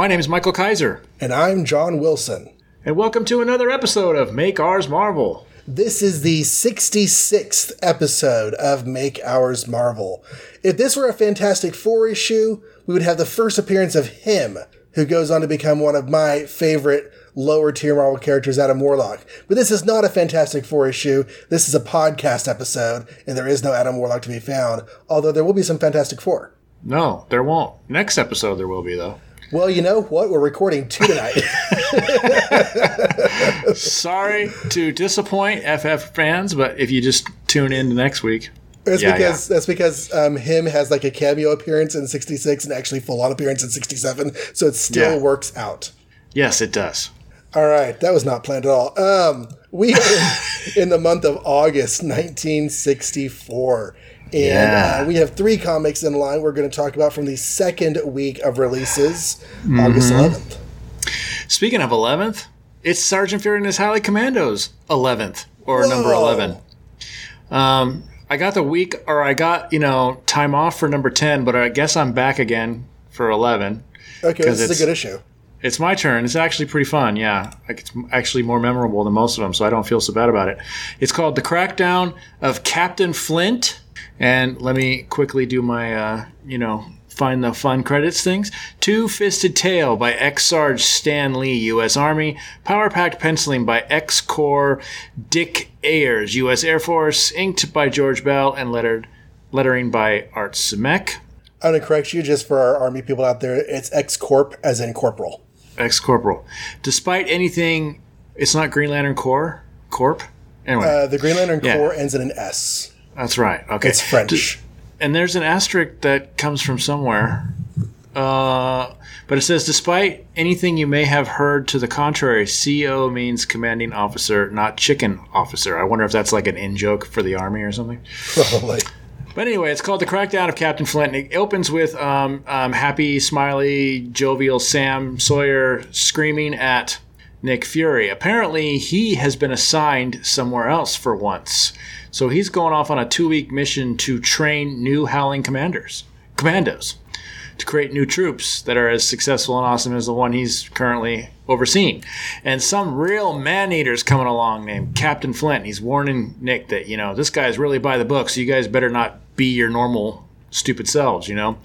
My name is Michael Kaiser. And I'm John Wilson. And welcome to another episode of Make Ours Marvel. This is the 66th episode of Make Ours Marvel. If this were a Fantastic Four issue, we would have the first appearance of him, who goes on to become one of my favorite lower tier Marvel characters, Adam Warlock. But this is not a Fantastic Four issue. This is a podcast episode, and there is no Adam Warlock to be found, although there will be some Fantastic Four. No, there won't. Next episode there will be though. Well, you know what? We're recording two tonight. Sorry to disappoint FF fans, but if you just tune in to next week. That's yeah, because yeah. that's because um, him has like a cameo appearance in '66 and actually full on appearance in '67, so it still yeah. works out. Yes, it does. All right, that was not planned at all. Um, we are in, in the month of August 1964. And yeah. uh, we have three comics in line we're going to talk about from the second week of releases, mm-hmm. August 11th. Speaking of 11th, it's Sergeant Fury and his Howling Commandos 11th, or Whoa. number 11. Um, I got the week, or I got, you know, time off for number 10, but I guess I'm back again for 11. Okay, this is a good issue. It's my turn. It's actually pretty fun. Yeah. It's actually more memorable than most of them, so I don't feel so bad about it. It's called The Crackdown of Captain Flint and let me quickly do my, uh, you know, find the fun credits things. Two Fisted Tale by ex Sarge Stan Lee, U.S. Army. Power Packed Penciling by ex Corps Dick Ayers, U.S. Air Force. Inked by George Bell and lettered, lettering by Art Simek. I'm going to correct you just for our Army people out there. It's ex Corp as in corporal. Ex Corporal. Despite anything, it's not Green Lantern Corps? Corp? Anyway. Uh, the Green Lantern yeah. Corps ends in an S. That's right. Okay. It's French. And there's an asterisk that comes from somewhere. Uh, but it says, despite anything you may have heard to the contrary, CO means commanding officer, not chicken officer. I wonder if that's like an in joke for the army or something. Probably. But anyway, it's called The Crackdown of Captain Flint. And it opens with um, um, happy, smiley, jovial Sam Sawyer screaming at Nick Fury. Apparently, he has been assigned somewhere else for once. So he's going off on a two week mission to train new Howling commanders, commandos, to create new troops that are as successful and awesome as the one he's currently overseeing. And some real man eater's coming along named Captain Flint. He's warning Nick that, you know, this guy's really by the book, so you guys better not be your normal stupid selves, you know?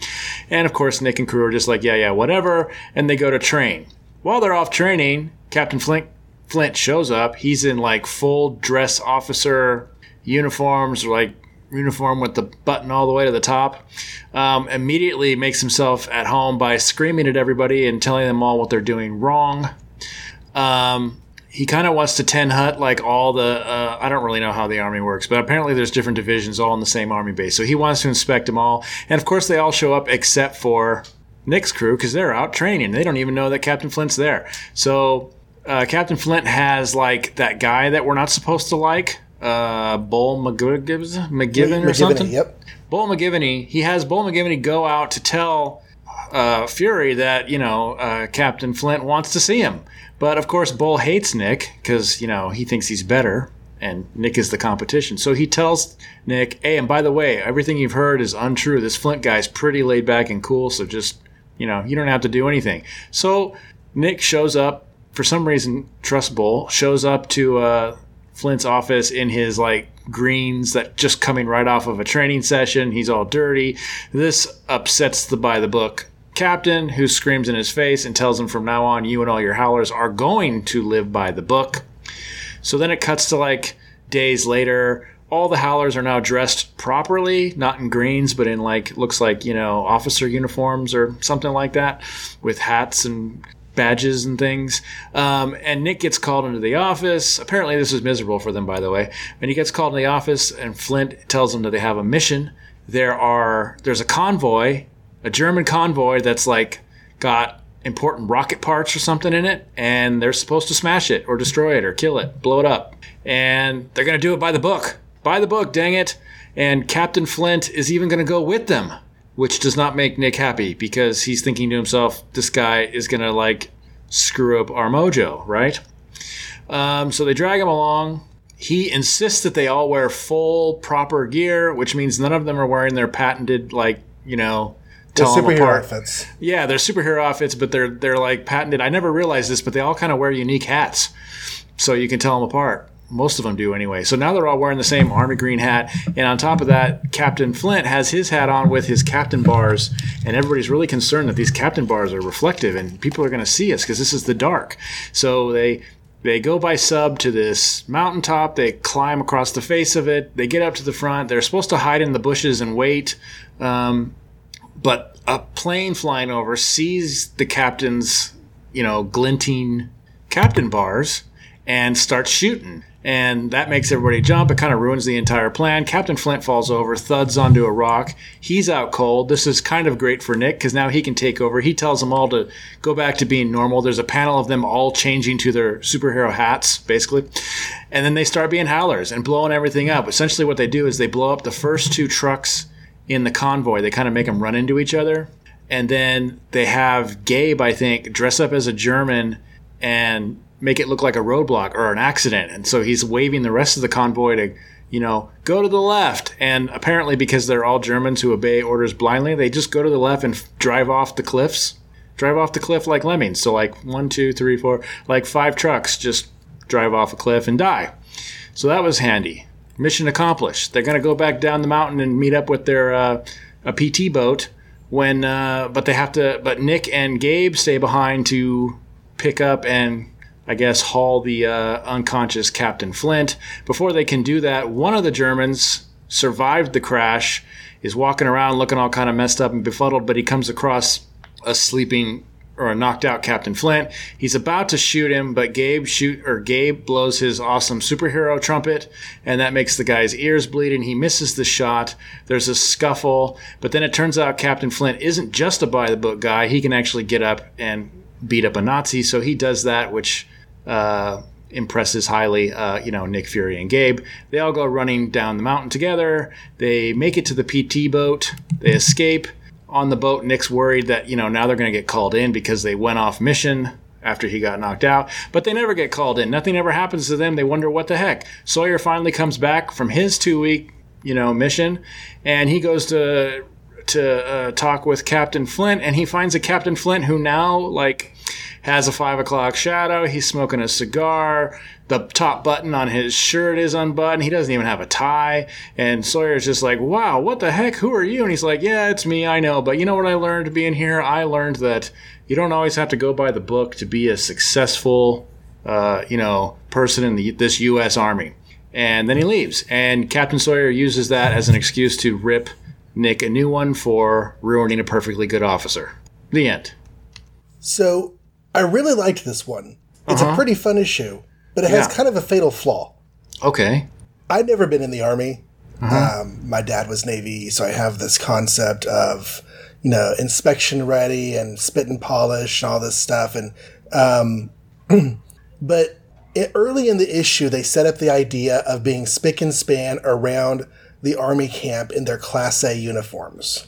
And of course, Nick and crew are just like, yeah, yeah, whatever. And they go to train. While they're off training, Captain Flint Flint shows up. He's in like full dress officer uniforms, or like uniform with the button all the way to the top. Um, immediately makes himself at home by screaming at everybody and telling them all what they're doing wrong. Um, he kind of wants to ten hut like all the uh, I don't really know how the army works, but apparently there's different divisions all in the same army base. So he wants to inspect them all, and of course they all show up except for Nick's crew because they're out training. They don't even know that Captain Flint's there. So uh, Captain Flint has like that guy that we're not supposed to like uh, Bull McGibbon, McGibbon or something. Yep. Bull McGivney. He has Bull McGivney go out to tell uh, Fury that you know uh, Captain Flint wants to see him, but of course Bull hates Nick because you know he thinks he's better, and Nick is the competition. So he tells Nick, "Hey, and by the way, everything you've heard is untrue. This Flint guy's pretty laid back and cool, so just you know you don't have to do anything." So Nick shows up for some reason. Trust Bull shows up to uh, Flint's office in his like greens that just coming right off of a training session. He's all dirty. This upsets the by the book captain who screams in his face and tells him from now on you and all your howlers are going to live by the book. So then it cuts to like days later. All the howlers are now dressed properly, not in greens, but in like looks like, you know, officer uniforms or something like that with hats and badges and things. Um, and Nick gets called into the office. Apparently, this is miserable for them, by the way. And he gets called in the office, and Flint tells them that they have a mission. There are there's a convoy, a German convoy that's like got important rocket parts or something in it, and they're supposed to smash it or destroy it or kill it, blow it up. And they're gonna do it by the book. By the book, dang it. And Captain Flint is even gonna go with them which does not make Nick happy because he's thinking to himself, this guy is going to like screw up our mojo, right? Um, so they drag him along. He insists that they all wear full, proper gear, which means none of them are wearing their patented, like, you know, tell them superhero apart. outfits. Yeah, they're superhero outfits, but they're they're like patented. I never realized this, but they all kind of wear unique hats, so you can tell them apart. Most of them do anyway. So now they're all wearing the same army green hat, and on top of that, Captain Flint has his hat on with his captain bars, and everybody's really concerned that these captain bars are reflective and people are going to see us because this is the dark. So they they go by sub to this mountaintop. They climb across the face of it. They get up to the front. They're supposed to hide in the bushes and wait. Um, but a plane flying over sees the captain's, you know, glinting captain bars and starts shooting. And that makes everybody jump. It kind of ruins the entire plan. Captain Flint falls over, thuds onto a rock. He's out cold. This is kind of great for Nick because now he can take over. He tells them all to go back to being normal. There's a panel of them all changing to their superhero hats, basically. And then they start being howlers and blowing everything up. Essentially, what they do is they blow up the first two trucks in the convoy. They kind of make them run into each other. And then they have Gabe, I think, dress up as a German and make it look like a roadblock or an accident. And so he's waving the rest of the convoy to, you know, go to the left. And apparently, because they're all Germans who obey orders blindly, they just go to the left and f- drive off the cliffs. Drive off the cliff like lemmings. So, like one, two, three, four, like five trucks just drive off a cliff and die. So that was handy. Mission accomplished. They're going to go back down the mountain and meet up with their uh, a PT boat when, uh, but they have to. But Nick and Gabe stay behind to pick up and I guess haul the uh, unconscious Captain Flint. Before they can do that, one of the Germans survived the crash, is walking around looking all kind of messed up and befuddled, but he comes across a sleeping or a knocked out Captain Flint. He's about to shoot him, but Gabe shoot or Gabe blows his awesome superhero trumpet, and that makes the guy's ears bleed, and he misses the shot. There's a scuffle, but then it turns out Captain Flint isn't just a by the book guy. He can actually get up and beat up a Nazi, so he does that, which uh, impresses highly, uh, you know, Nick Fury and Gabe. They all go running down the mountain together. They make it to the PT boat. They escape. On the boat, Nick's worried that, you know, now they're going to get called in because they went off mission after he got knocked out. But they never get called in. Nothing ever happens to them. They wonder what the heck. Sawyer finally comes back from his two week, you know, mission, and he goes to to uh, talk with Captain Flint, and he finds a Captain Flint who now like has a five o'clock shadow. He's smoking a cigar. The top button on his shirt is unbuttoned. He doesn't even have a tie. And Sawyer's just like, wow, what the heck? Who are you? And he's like, yeah, it's me. I know. But you know what I learned being here? I learned that you don't always have to go by the book to be a successful, uh, you know, person in the, this U.S. Army. And then he leaves. And Captain Sawyer uses that as an excuse to rip Nick a new one for ruining a perfectly good officer. The end. So I really liked this one. It's a pretty fun issue, but it has Yeah. kind of a fatal flaw. Okay. I'd never been in the army. Um, my dad was Navy, so I have this concept of, you know, inspection ready and spit and polish and all this stuff. And, um, but it, early in the issue, they set up the idea of being spick and span around the army camp in their Class A uniforms.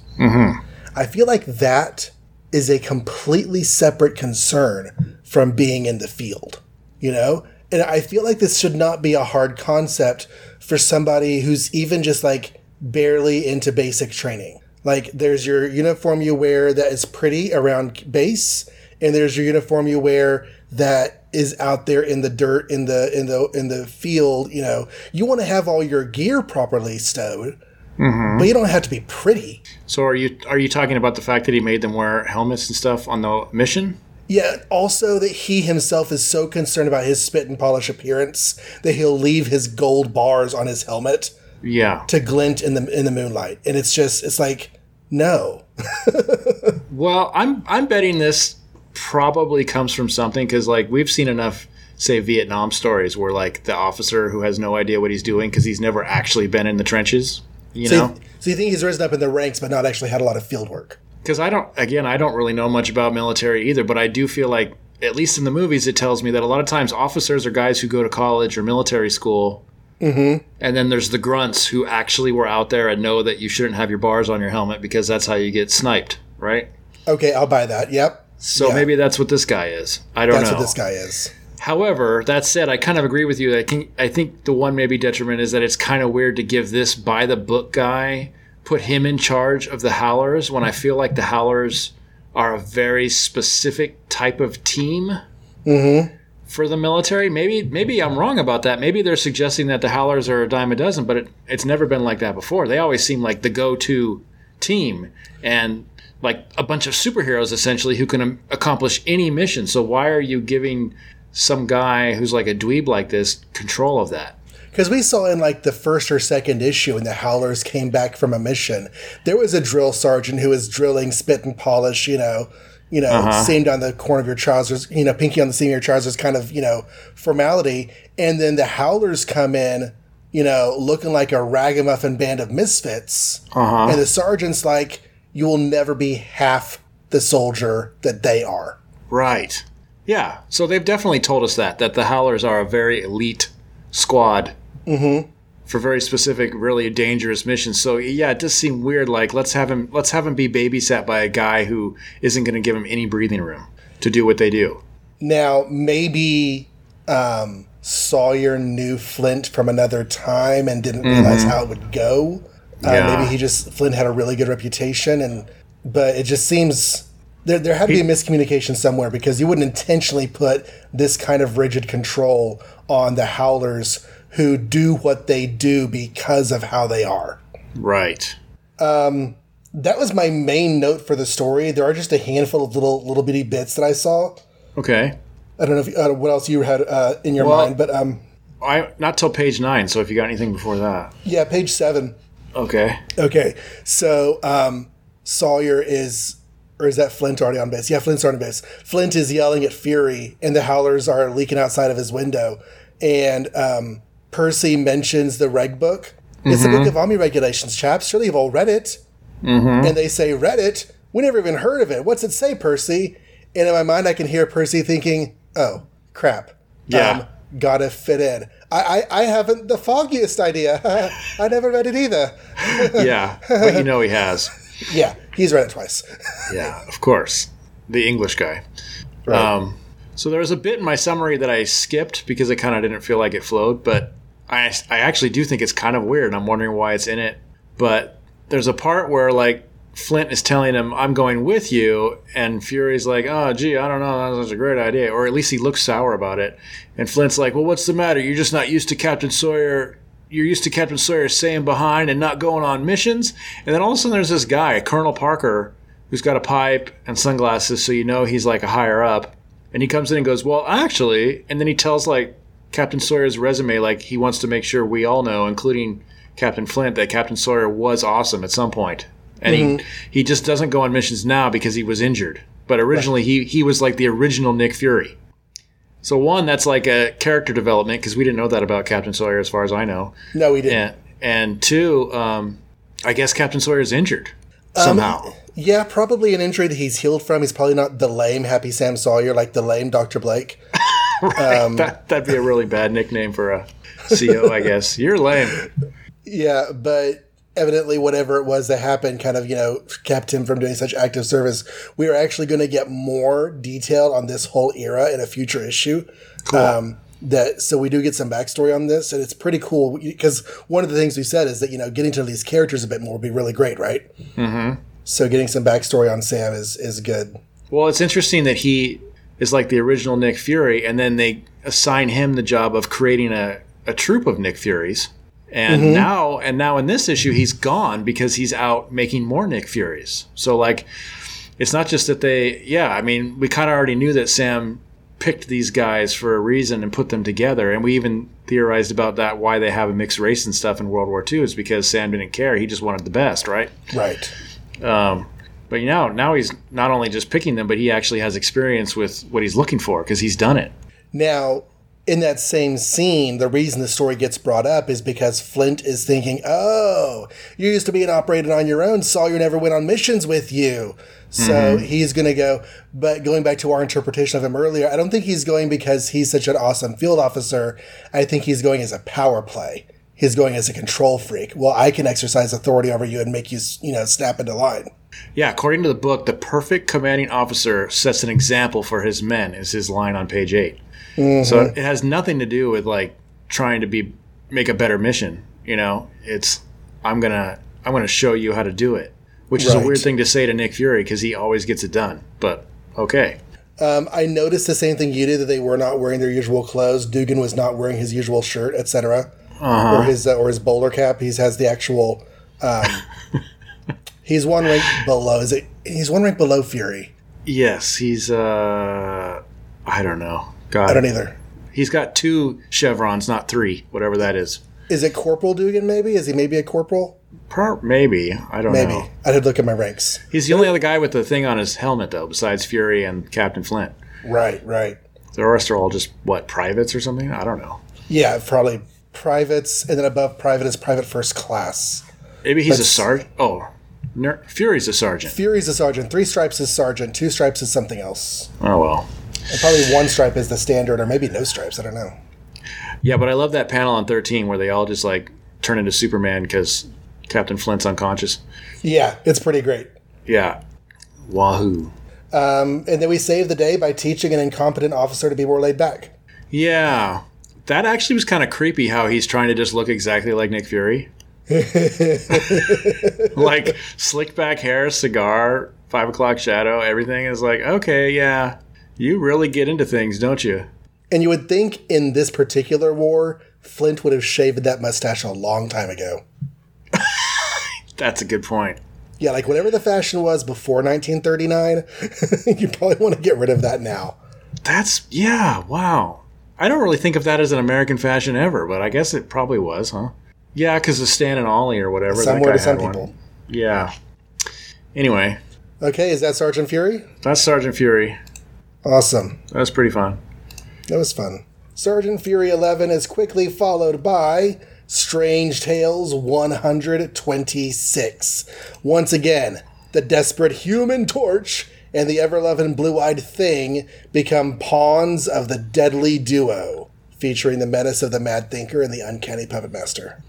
I feel like that is a completely separate concern from being in the field, you know? And I feel like this should not be a hard concept for somebody who's even just like barely into basic training. Like there's your uniform you wear that is pretty around base, and there's your uniform you wear that is out there in the dirt in the in the in the field, you know. You want to have all your gear properly stowed, Mm-hmm. but you don't have to be pretty. So are you are you talking about the fact that he made them wear helmets and stuff on the mission? Yeah, also that he himself is so concerned about his spit and polish appearance that he'll leave his gold bars on his helmet Yeah. to glint in the in the moonlight. And it's just it's like no. Well, I'm I'm betting this probably comes from something because like we've seen enough say Vietnam stories where like the officer who has no idea what he's doing because he's never actually been in the trenches. You So, know. you, so you think he's risen up in the ranks but not actually had a lot of field work. because I don't again I don't really know much about military either, but I do feel like at least in the movies it tells me that a lot of times officers are guys who go to college or military school. Mm-hmm. And then there's the grunts who actually were out there and know that you shouldn't have your bars on your helmet because that's how you get sniped, right? Okay, I'll buy that. Yep. So Yeah. maybe that's what this guy is. I don't That's know. what this guy is. However, that said, I kind of agree with you. I think I think the one maybe detriment is that it's kind of weird to give this by the book guy put him in charge of the Howlers when I feel like the Howlers are a very specific type of team for the military. Maybe maybe I'm wrong about that. Maybe they're suggesting that the Howlers are a dime a dozen, but it, it's never been like that before. They always seem like the go-to team and like a bunch of superheroes essentially who can um, accomplish any mission. So why are you giving some guy who's like a dweeb like this control of that? Because we saw in like the first or second issue when the Howlers came back from a mission, there was a drill sergeant who was drilling spit and polish, you know, you know, uh-huh. seam down the corner of your trousers, you know, pinky on the seam of your trousers kind of, you know, formality. And then the Howlers come in, you know, looking like a ragamuffin band of misfits. Uh-huh. And the sergeant's like, you will never be half the soldier that they are. Right. Yeah. So they've definitely told us that that the Howlers are a very elite squad for very specific, really dangerous missions. So yeah, it does seem weird. Like let's have him let's have him be babysat by a guy who isn't going to give him any breathing room to do what they do. Now, maybe um, Sawyer knew Flint from another time and didn't realize how it would go. Uh, Yeah. Maybe he just Flint had a really good reputation, and but it just seems there there had to be a miscommunication somewhere because you wouldn't intentionally put this kind of rigid control on the Howlers who do what they do because of how they are. Right. Um, that was my main note for the story. There are just a handful of little little bitty bits that I saw. Okay. I don't know if, uh, what else you had uh, in your Well- mind, but um, I not till page nine. So if you got anything before that, yeah, page seven. okay. Okay, so um, Sawyer is, or is that Flint already on base? Yeah, Flint's already on base. Flint is yelling at Fury, and the Howlers are leaking outside of his window. And um, Percy mentions the reg book. It's the book mm-hmm. of Army regulations, chaps. Surely you've all read it. Mm-hmm. And they say, read it? We never even heard of it. What's it say, Percy? And in my mind, I can hear Percy thinking, oh, crap. Yeah. Um, gotta fit in. I, I, I haven't the foggiest idea. I never read it either. Yeah, but you know he has. Yeah, he's read it twice. Yeah, of course. The English guy. Um, so there was a bit in my summary that I skipped because I kind of didn't feel like it flowed, but I, I actually do think it's kind of weird. I'm wondering why it's in it. But there's a part where, like, Flint is telling him, I'm going with you. And Fury's like, oh, gee, I don't know. That's a great idea. Or at least he looks sour about it. And Flint's like, well, what's the matter? You're just not used to Captain Sawyer. You're used to Captain Sawyer staying behind and not going on missions. And then all of a sudden there's this guy, Colonel Parker, who's got a pipe and sunglasses, so you know he's like a higher up. And he comes in and goes, Well, actually, and then he tells like Captain Sawyer's resume, like he wants to make sure we all know, including Captain Flint, that Captain Sawyer was awesome at some point. And he mm-hmm. he just doesn't go on missions now because he was injured. But originally he he was like the original Nick Fury. So one, that's like a character development because we didn't know that about Captain Sawyer as far as I know. No, we didn't. And and two, um, I guess Captain Sawyer is injured somehow. Yeah, probably an injury that he's healed from. He's probably not the lame Happy Sam Sawyer like the lame Dr. Blake. that, that'd be a really bad nickname for a CO, I guess. You're lame. Yeah, but evidently whatever it was that happened kind of, you know, kept him from doing such active service. We are actually going to get more detail on this whole era in a future issue. Um, that so we do get some backstory on this, and it's pretty cool because one of the things we said is that you know getting to these characters a bit more would be really great, right? Mm-hmm. So getting some backstory on Sam is is good. Well, it's interesting that he is like the original Nick Fury, and then they assign him the job of creating a, a troop of Nick Furies. And now, and now in this issue, he's gone because he's out making more Nick Furies. So, like, it's not just that they, yeah, I mean, we kind of already knew that Sam picked these guys for a reason and put them together. And we even theorized about that why they have a mixed race and stuff in World War II is because Sam didn't care. He just wanted the best, right? Right. Um, but now, now he's not only just picking them, but he actually has experience with what he's looking for because he's done it. Now, in that same scene, the reason the story gets brought up is because Flint is thinking, oh, you used to be an operator on your own, Sawyer never went on missions with you. So mm-hmm. he's going to go. But going back to our interpretation of him earlier, I don't think he's going because he's such an awesome field officer. I think he's going as a power play. He's going as a control freak. Well, I can exercise authority over you and make you, you know, snap into line. Yeah, according to the book, the perfect commanding officer sets an example for his men. Is his line on page 8 So it has nothing to do with like trying to be make a better mission. You know, it's I'm gonna I'm going to show you how to do it, which is a weird thing to say to Nick Fury because he always gets it done. But okay. Um, I noticed the same thing you did that they were not wearing their usual clothes. Dugan was not wearing his usual shirt, etc., or his uh, or his bowler cap. He has the actual. Um, he's one rank below. Is it? He's one rank below Fury. Yes, he's, uh, I don't know. God. I don't either. He's got two chevrons, not three, whatever that is. Is it Corporal Dugan? Maybe is he maybe a corporal? Per- maybe. I don't Maybe know. Maybe I did look at my ranks. He's the only other guy with the thing on his helmet, though, besides Fury and Captain Flint. Right, right. The rest are all just, what, privates or something? I don't know. Yeah, probably privates, and then above private is private first class. Maybe he's a That's- sergeant. Oh, Ner- Fury's a sergeant. Fury's a sergeant. Three stripes is sergeant. Two stripes is something else. Oh, well. And probably one stripe is the standard, or maybe no stripes. I don't know. Yeah, but I love that panel on 13 where they all just, like, turn into Superman because Captain Flint's unconscious. Yeah, it's pretty great. Yeah. Wahoo. Um, and then we save the day by teaching an incompetent officer to be more laid back. Yeah. That actually was kind of creepy how he's trying to just look exactly like Nick Fury. like slick back hair, cigar, five o'clock shadow, everything is like, okay, yeah, you really get into things, don't you? And you would think in this particular war, Flint would have shaved that mustache a long time ago. That's a good point. Yeah, like whatever the fashion was before 1939, you probably want to get rid of that now. That's, yeah, wow. I don't really think of that as an American fashion ever, but I guess it probably was, huh? Yeah, because of Stan and Ollie or whatever. Somewhere to some had one. people. Yeah. Anyway, Okay, is that Sergeant Fury? that's Sergeant Fury. Awesome. That was pretty fun. That was fun. Sergeant Fury 11 is quickly followed by Strange Tales 126. Once again, the desperate human torch and the ever loving blue eyed thing become pawns of the deadly duo, featuring the menace of the Mad Thinker and the uncanny Puppet Master.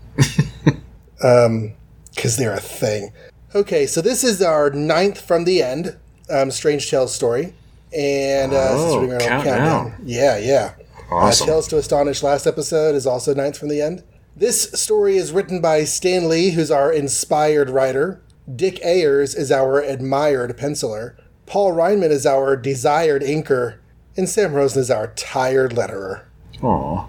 um, because they're a thing. Okay, so this is our ninth from the end um, Strange Tales story. And uh, Oh, we're doing countdown. Yeah, yeah. Awesome. Uh, Tales to Astonish last episode is also ninth from the end. This story is written by Stan Lee, who's our inspired writer. Dick Ayers is our admired penciler. Paul Reinman is our desired inker. And Sam Rosen is our tired letterer. Aw.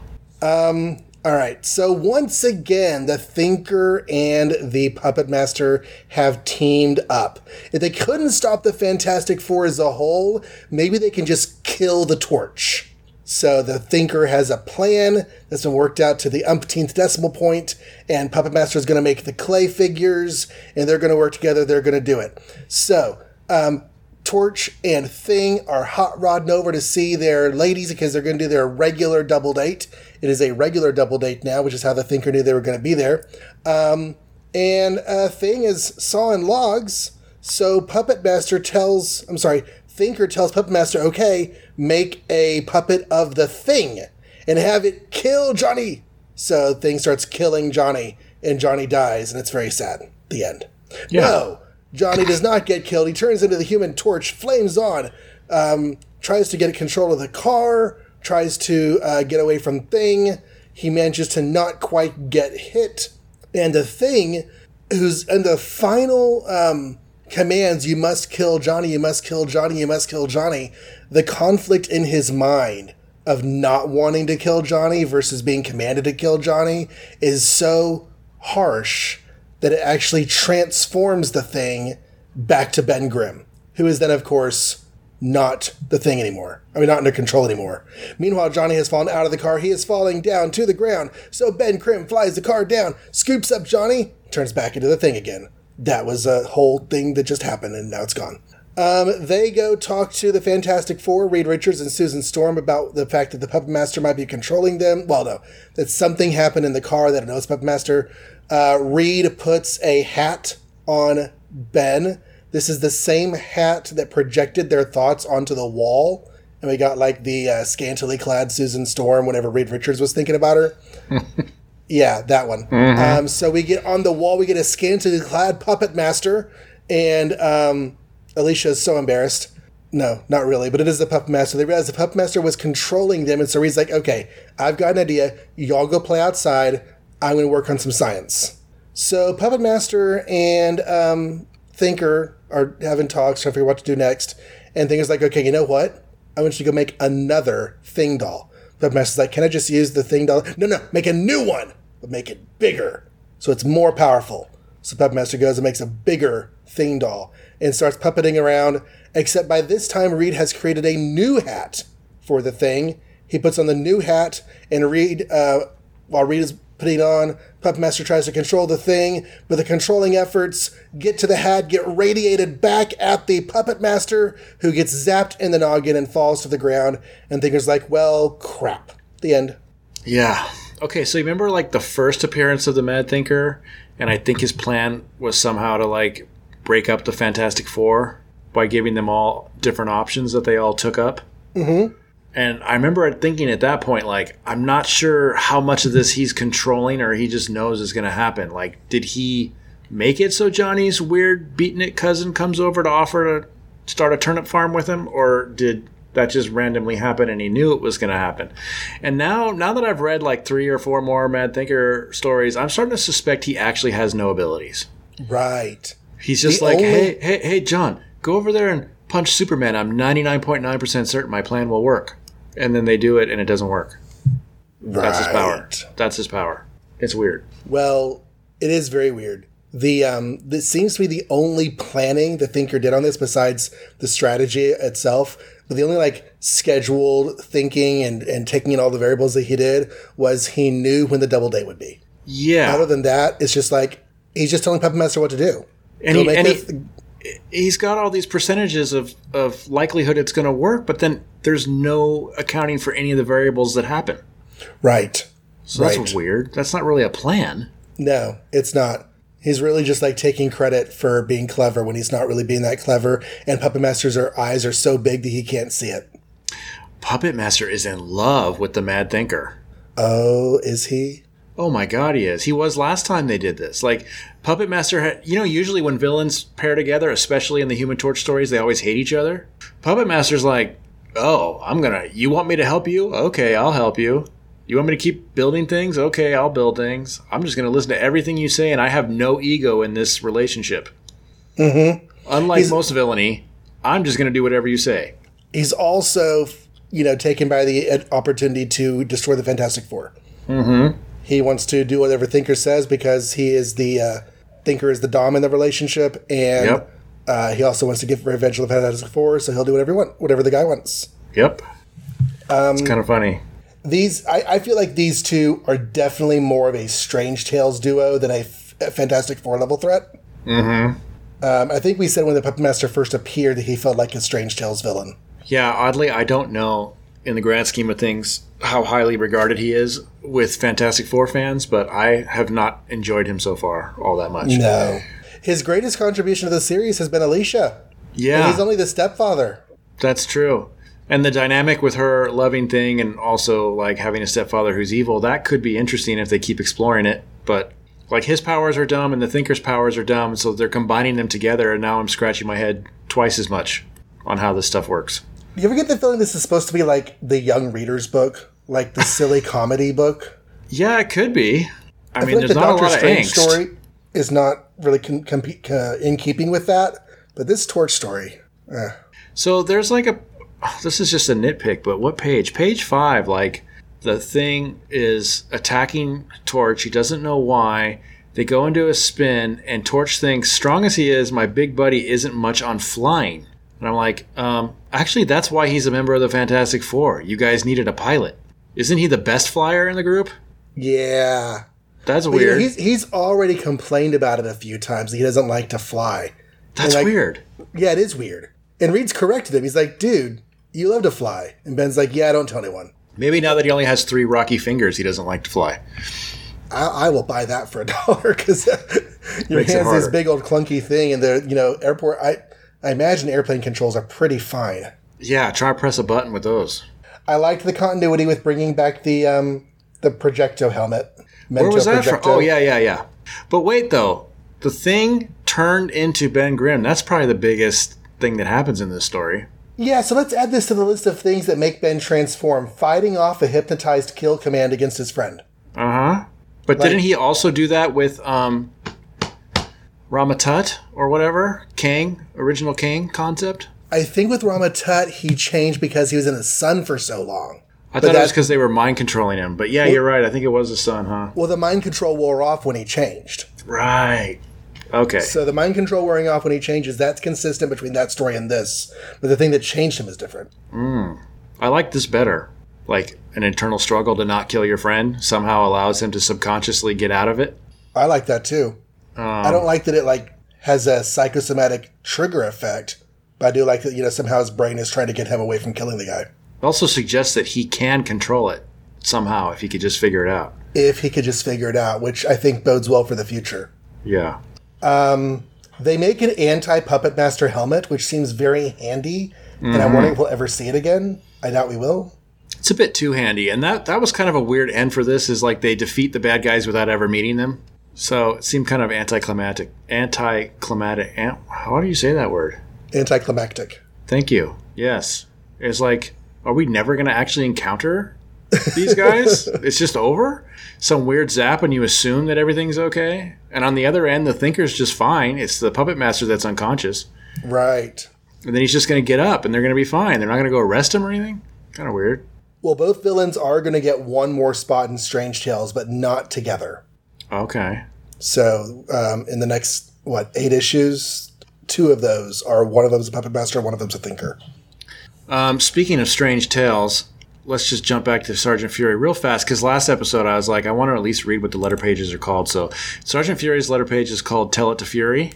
All right, so once again, the Thinker and the Puppet Master have teamed up. If they couldn't stop the Fantastic Four as a whole, maybe they can just kill the torch. So the Thinker has a plan that's been worked out to the umpteenth decimal point, and Puppet Master is going to make the clay figures, and they're going to work together. They're going to do it. So, um, Torch and Thing are hot rodding over to see their ladies because they're going to do their regular double date. It is a regular double date now, which is how the Thinker knew they were going to be there. Um, and uh, Thing is sawing logs, so Puppet Master tells, I'm sorry, Thinker tells Puppet Master, okay, make a puppet of the Thing and have it kill Johnny. So Thing starts killing Johnny, and Johnny dies, and it's very sad. The end. No, Johnny does not get killed. He turns into the human torch, flames on, um, tries to get control of the car, tries to uh, get away from Thing. He manages to not quite get hit. And the Thing, who's in the final um, commands, you must kill Johnny, you must kill Johnny, you must kill Johnny, the conflict in his mind of not wanting to kill Johnny versus being commanded to kill Johnny is so harsh that it actually transforms the thing back to Ben Grimm, who is then, of course, not the thing anymore. I mean, not under control anymore. Meanwhile, Johnny has fallen out of the car. He is falling down to the ground. So Ben Grimm flies the car down, scoops up Johnny, turns back into the thing again. That was a whole thing that just happened, and now it's gone. Um, they go talk to the Fantastic Four, Reed Richards and Susan Storm, about the fact that the Puppet Master might be controlling them. Well, no, that something happened in the car that knows Puppet Master. Uh, Reed puts a hat on Ben. This is the same hat that projected their thoughts onto the wall. And we got like the uh, scantily clad Susan Storm whenever Reed Richards was thinking about her. Yeah, that one. Um, so we get on the wall, we get a scantily clad puppet master, and um, Alicia is so embarrassed. No, not really, but it is the puppet master. They realize the puppet master was controlling them, and so he's like, "Okay, I've got an idea. Y'all go play outside. I'm going to work on some science." So Puppet Master and um, Thinker are having talks, trying to figure out what to do next. And Thinker's like, okay, you know what? I want you to go make another Thing doll. Puppet Master's like, can I just use the Thing doll? No, no, make a new one, but make it bigger so it's more powerful. So Puppet Master goes and makes a bigger Thing doll and starts puppeting around. Except by this time, Reed has created a new hat for the Thing. He puts on the new hat, and Reed, uh, while Reed is putting on, Puppet Master tries to control the Thing, but the controlling efforts get to the hat, get radiated back at the Puppet Master, who gets zapped in the noggin and falls to the ground. And Thinker's like, well, crap. The end. Yeah. Okay, so you remember like the first appearance of the Mad Thinker, and I think his plan was somehow to like break up the Fantastic Four by giving them all different options that they all took up. Mm-hmm. And I remember thinking at that point, like, I'm not sure how much of this he's controlling or he just knows is going to happen. Like, did he make it so Johnny's weird beatnik cousin comes over to offer to start a turnip farm with him? Or did that just randomly happen and he knew it was going to happen? And now, now that I've read like three or four more Mad Thinker stories, I'm starting to suspect he actually has no abilities. Right. He's just The like, only- hey, hey, hey, John, go over there and punch Superman. I'm 99.9% certain my plan will work. And then they do it and it doesn't work. Right. That's his power. That's his power. It's weird. Well, it is very weird. The um, this seems to be the only planning the thinker did on this, besides the strategy itself. But the only like scheduled thinking and and taking in all the variables that he did was he knew when the double date would be. Yeah. Other than that, it's just like he's just telling Puppet Master what to do. And he- make and this- He's got all these percentages of, of likelihood it's going to work, but then there's no accounting for any of the variables that happen. right. So Right. that's weird. That's not really a plan. No, it's not. He's really just like taking credit for being clever when he's not really being that clever. And Puppet Master's er, eyes are so big that he can't see it. Puppet Master is in love with the Mad Thinker. Oh, is he? Oh my god, he is. He was last time they did this. Like Puppet Master had, you know, usually when villains pair together, especially in the Human Torch stories, they always hate each other. Puppet Master's like, "Oh, I'm gonna. You want me to help you? Okay, I'll help you. You want me to keep building things? Okay, I'll build things. I'm just gonna listen to everything you say, and I have no ego in this relationship. Mm-hmm. Unlike He's- most villainy, I'm just gonna do whatever you say. He's also, you know, taken by the uh, opportunity to destroy the Fantastic 4 Mm-hmm. He wants to do whatever Thinker says because he is the uh, Thinker is the dom in the relationship, and Yep. uh, he also wants to get revenge on the Fantastic Four, so he'll do whatever he want, whatever the guy wants. Yep. Um, it's kind of funny. These, I, I feel like these two are definitely more of a Strange Tales duo than a, f- a Fantastic Four level threat. Mm-hmm. Um, I think we said when the Puppet Master first appeared that he felt like a Strange Tales villain. Yeah, oddly, I don't know in the grand scheme of things how highly regarded he is with Fantastic Four fans, but I have not enjoyed him so far all that much. No. His greatest contribution to the series has been Alicia. And Yeah, he's only the stepfather. that's true. And the dynamic with her loving thing and also like having a stepfather who's evil, that could be interesting if they keep exploring it. But like his powers are dumb and the thinker's powers are dumb, so they're combining them together and now I'm scratching my head twice as much on how this stuff works. You ever get the feeling this is supposed to be like the young reader's book? Like the silly comedy book? Yeah, it could be. I, I mean, like there's the not a Doctor lot of Strange angst. story is not really con- compete, uh, in keeping with that, but this Torch story, eh. So there's like a. This is just a nitpick, but what page? Page five. Like the thing is attacking Torch. He doesn't know why. They go into a spin, and Torch thinks, strong as he is, my big buddy isn't much on flying. And I'm like, um, actually, that's why he's a member of the Fantastic Four. You guys needed a pilot. Isn't he the best flyer in the group? yeah. That's But, you know, weird. he's he's already complained about it a few times. He doesn't like to fly. that's like- weird. Yeah, it is weird. And Reed's corrected him. He's like, "Dude, you love to fly." And Ben's like, "Yeah, I don't tell anyone." Maybe now that he only has three rocky fingers, he doesn't like to fly. I, I will buy that for a dollar because your Makes hand's this big old clunky thing, and the you know airport. I I imagine airplane controls are pretty fine. Yeah, try to press a button with those. I liked the continuity with bringing back the um the projecto helmet. Where was that from? Oh yeah, yeah, yeah. But wait though, the thing turned into Ben Grimm. That's probably the biggest thing that happens in this story. Yeah, so let's add this to the list of things that make Ben transform: fighting off a hypnotized kill command against his friend. Uh huh. But Like- didn't he also do that with um Rama Tut or whatever Kang, original Kang concept. I think with Rama Tut, he changed because he was in the sun for so long. I But thought it was because they were mind controlling him. But yeah, you're right. I think it was the sun, huh? Well, the mind control wore off when he changed. Right. Okay. So the mind control wearing off when he changes, that's consistent between that story and this. But the thing that changed him is different. Hmm. I like this better. Like an internal struggle to not kill your friend somehow allows him to subconsciously get out of it. I like that too. I don't like that it like has a psychosomatic trigger effect. But I do like that, you know, somehow his brain is trying to get him away from killing the guy. It also suggests that he can control it somehow if he could just figure it out. If he could just figure it out, which I think bodes well for the future. Yeah. Um, They make an anti Puppet Master helmet, which seems very handy, and I'm wondering if we'll ever see it again. I doubt we will. It's a bit too handy, and that that was kind of a weird end for this. Is like they defeat the bad guys without ever meeting them, so it seemed kind of anticlimactic. Anticlimactic. An, how do you say that word? Anticlimactic. Thank you. Yes, it's like, are we never going to actually encounter these guys? it's just over. Some weird zap, and you assume that everything's okay. And on the other end, the thinker's just fine. It's the puppet master that's unconscious, Right. and then he's just going to get up, and they're going to be fine. They're not going to go arrest him or anything. Kind of weird. Well, both villains are going to get one more spot in Strange Tales, but not together. Okay. So, um, in the next, what, eight issues, two of those are one of them's a puppet master, one of them's a thinker. Um, speaking of strange tales, let's just jump back to Sergeant Fury real fast because last episode I was like, I want to at least read what the letter pages are called. So Sergeant Fury's letter page is called "Tell It to Fury,"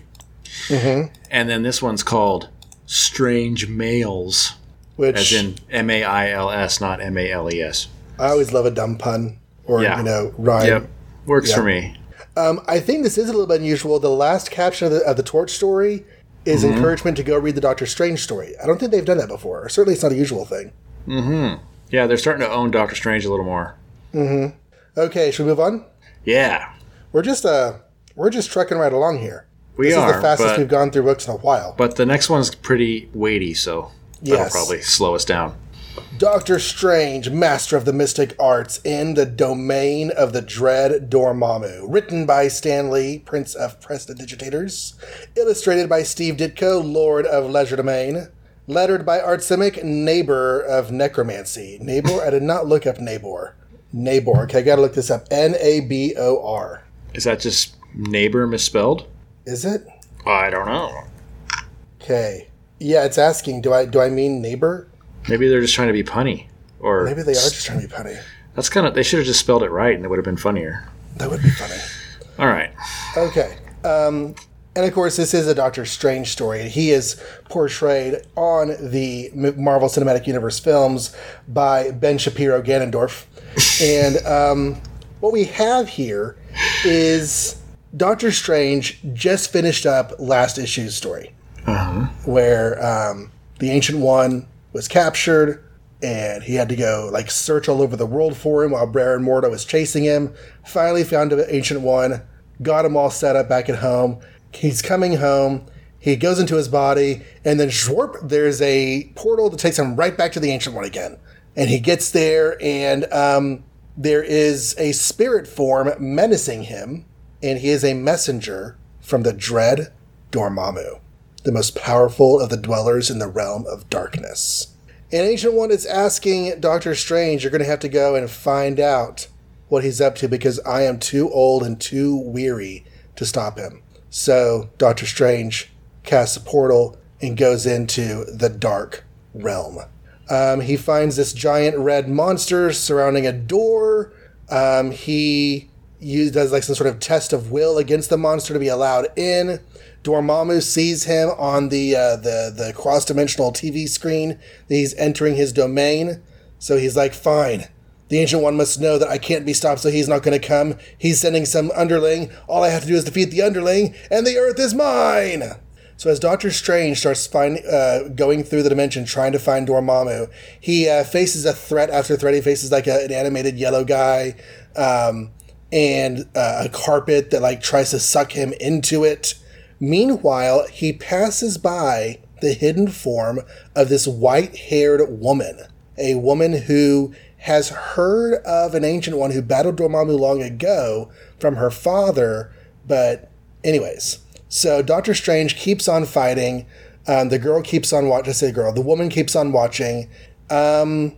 and then this one's called "Strange Mails," Which as in M A I L S, not M A L E S. I always love a dumb pun or, Yeah. you know, rhyme. Yep, works Yeah. for me. Um, I think this is a little bit unusual. The last caption of the, of the Torch story is Mm-hmm. encouragement to go read the Doctor Strange story. I don't think they've done that before. Or certainly, it's not a usual thing. Yeah, they're starting to own Doctor Strange a little more. Okay, should we move on? Yeah, We're just uh, we're just trucking right along here. we this are. is the fastest but, we've gone through books in a while. but the next one's pretty weighty, so that'll Yes. probably slow us down. Doctor Strange, Master of the Mystic Arts, in the Domain of the Dread Dormammu. Written by Stan Lee, Prince of Prestidigitators. Illustrated by Steve Ditko, Lord of Legerdemain. Lettered by Art Simek, Neighbor of Necromancy. Neighbor? I did not look up Neighbor. Neighbor. Okay, I gotta look this up. N A B O R. Is that just neighbor misspelled? Is it? I don't know. Okay. Yeah, it's asking, do I do I mean neighbor? Maybe they're just trying to be punny, or Maybe they are just trying to be punny. That's kind of. They should have just spelled it right, and it would have been funnier. That would be funny. All right. Okay. Um, and of course, this is a Doctor Strange story. He is portrayed on the Marvel Cinematic Universe films by Ben Shapiro Ganondorf. and um, what we have here is Doctor Strange just finished up last issue's story, where um, the Ancient One was captured. And he had to go like search all over the world for him while and Mordo was chasing him. Finally found the Ancient One, got him all set up back at home. He's coming home. He goes into his body, and then shwarp, there's a portal that takes him right back to the Ancient One again. And he gets there, and um, there is a spirit form menacing him, and he is a messenger from the dread Dormammu, the most powerful of the dwellers in the realm of darkness. And Ancient One is asking Doctor Strange, you're going to have to go and find out what he's up to because I am too old and too weary to stop him. So Doctor Strange casts a portal and goes into the dark realm. Um, he finds this giant red monster surrounding a door. Um, he use, does like some sort of test of will against the monster to be allowed in. Dormammu sees him on the uh, the the cross dimensional TV screen he's entering his domain. So he's like, "Fine, the Ancient One must know that I can't be stopped, so he's not going to come. He's sending some underling. All I have to do is defeat the underling, and the Earth is mine." So as Doctor Strange starts find, uh, going through the dimension trying to find Dormammu, he uh, faces a threat after threat. He faces like a, an animated yellow guy um, and uh, a carpet that like tries to suck him into it. Meanwhile, he passes by the hidden form of this white-haired woman, a woman who has heard of an ancient one who battled Dormammu long ago from her father. But, anyways, So Doctor Strange keeps on fighting. Um, the girl keeps on watching. I say girl. The woman keeps on watching. Um,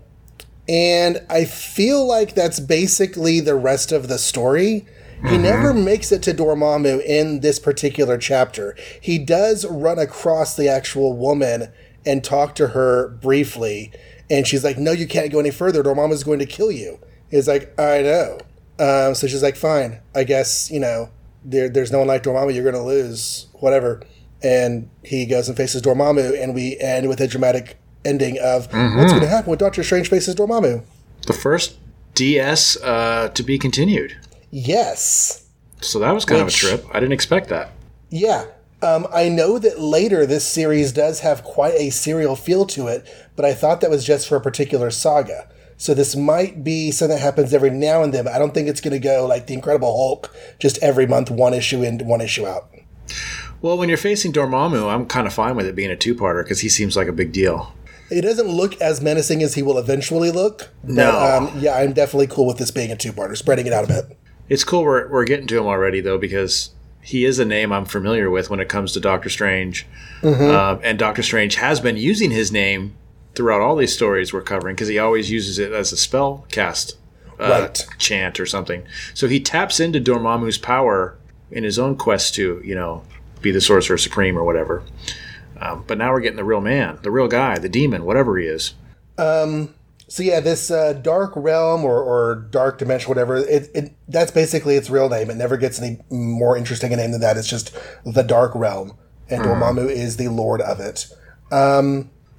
and I feel like that's basically the rest of the story. He never makes it to Dormammu in this particular chapter. He does run across the actual woman and talk to her briefly, and she's like, "No, you can't go any further. Dormammu's going to kill you." He's like, "I know." Um, so she's like, "Fine, I guess you know there, there's no one like Dormammu. You're going to lose, whatever." And he goes and faces Dormammu, and we end with a dramatic ending of what's going to happen when Doctor Strange faces Dormammu. The first DS uh, to be continued. Yes. So that was kind Which- of a trip. I didn't expect that. Yeah. Um, I know that later this series does have quite a serial feel to it, but I thought that was just for a particular saga. So this might be something that happens every now and then, but I don't think it's going to go like the Incredible Hulk, just every month, one issue in, one issue out. Well, when you're facing Dormammu, I'm kind of fine with it being a two-parter because he seems like a big deal. It doesn't look as menacing as he will eventually look. But, No. Um, yeah, I'm definitely cool with this being a two-parter, spreading it out a bit. It's cool we're, we're getting to him already, though, because he is a name I'm familiar with when it comes to Doctor Strange. Um, and Doctor Strange has been using his name throughout all these stories we're covering because he always uses it as a spell cast uh, Right. chant or something. So he taps into Dormammu's power in his own quest to, you know, be the Sorcerer Supreme or whatever. Um, but now we're getting the real man, the real guy, the demon, whatever he is. So yeah, this uh, dark realm or, or dark dimension, whatever. It, it that's basically its real name. It never gets any more interesting a name than that. It's just the dark realm, and Dormammu is the lord of it.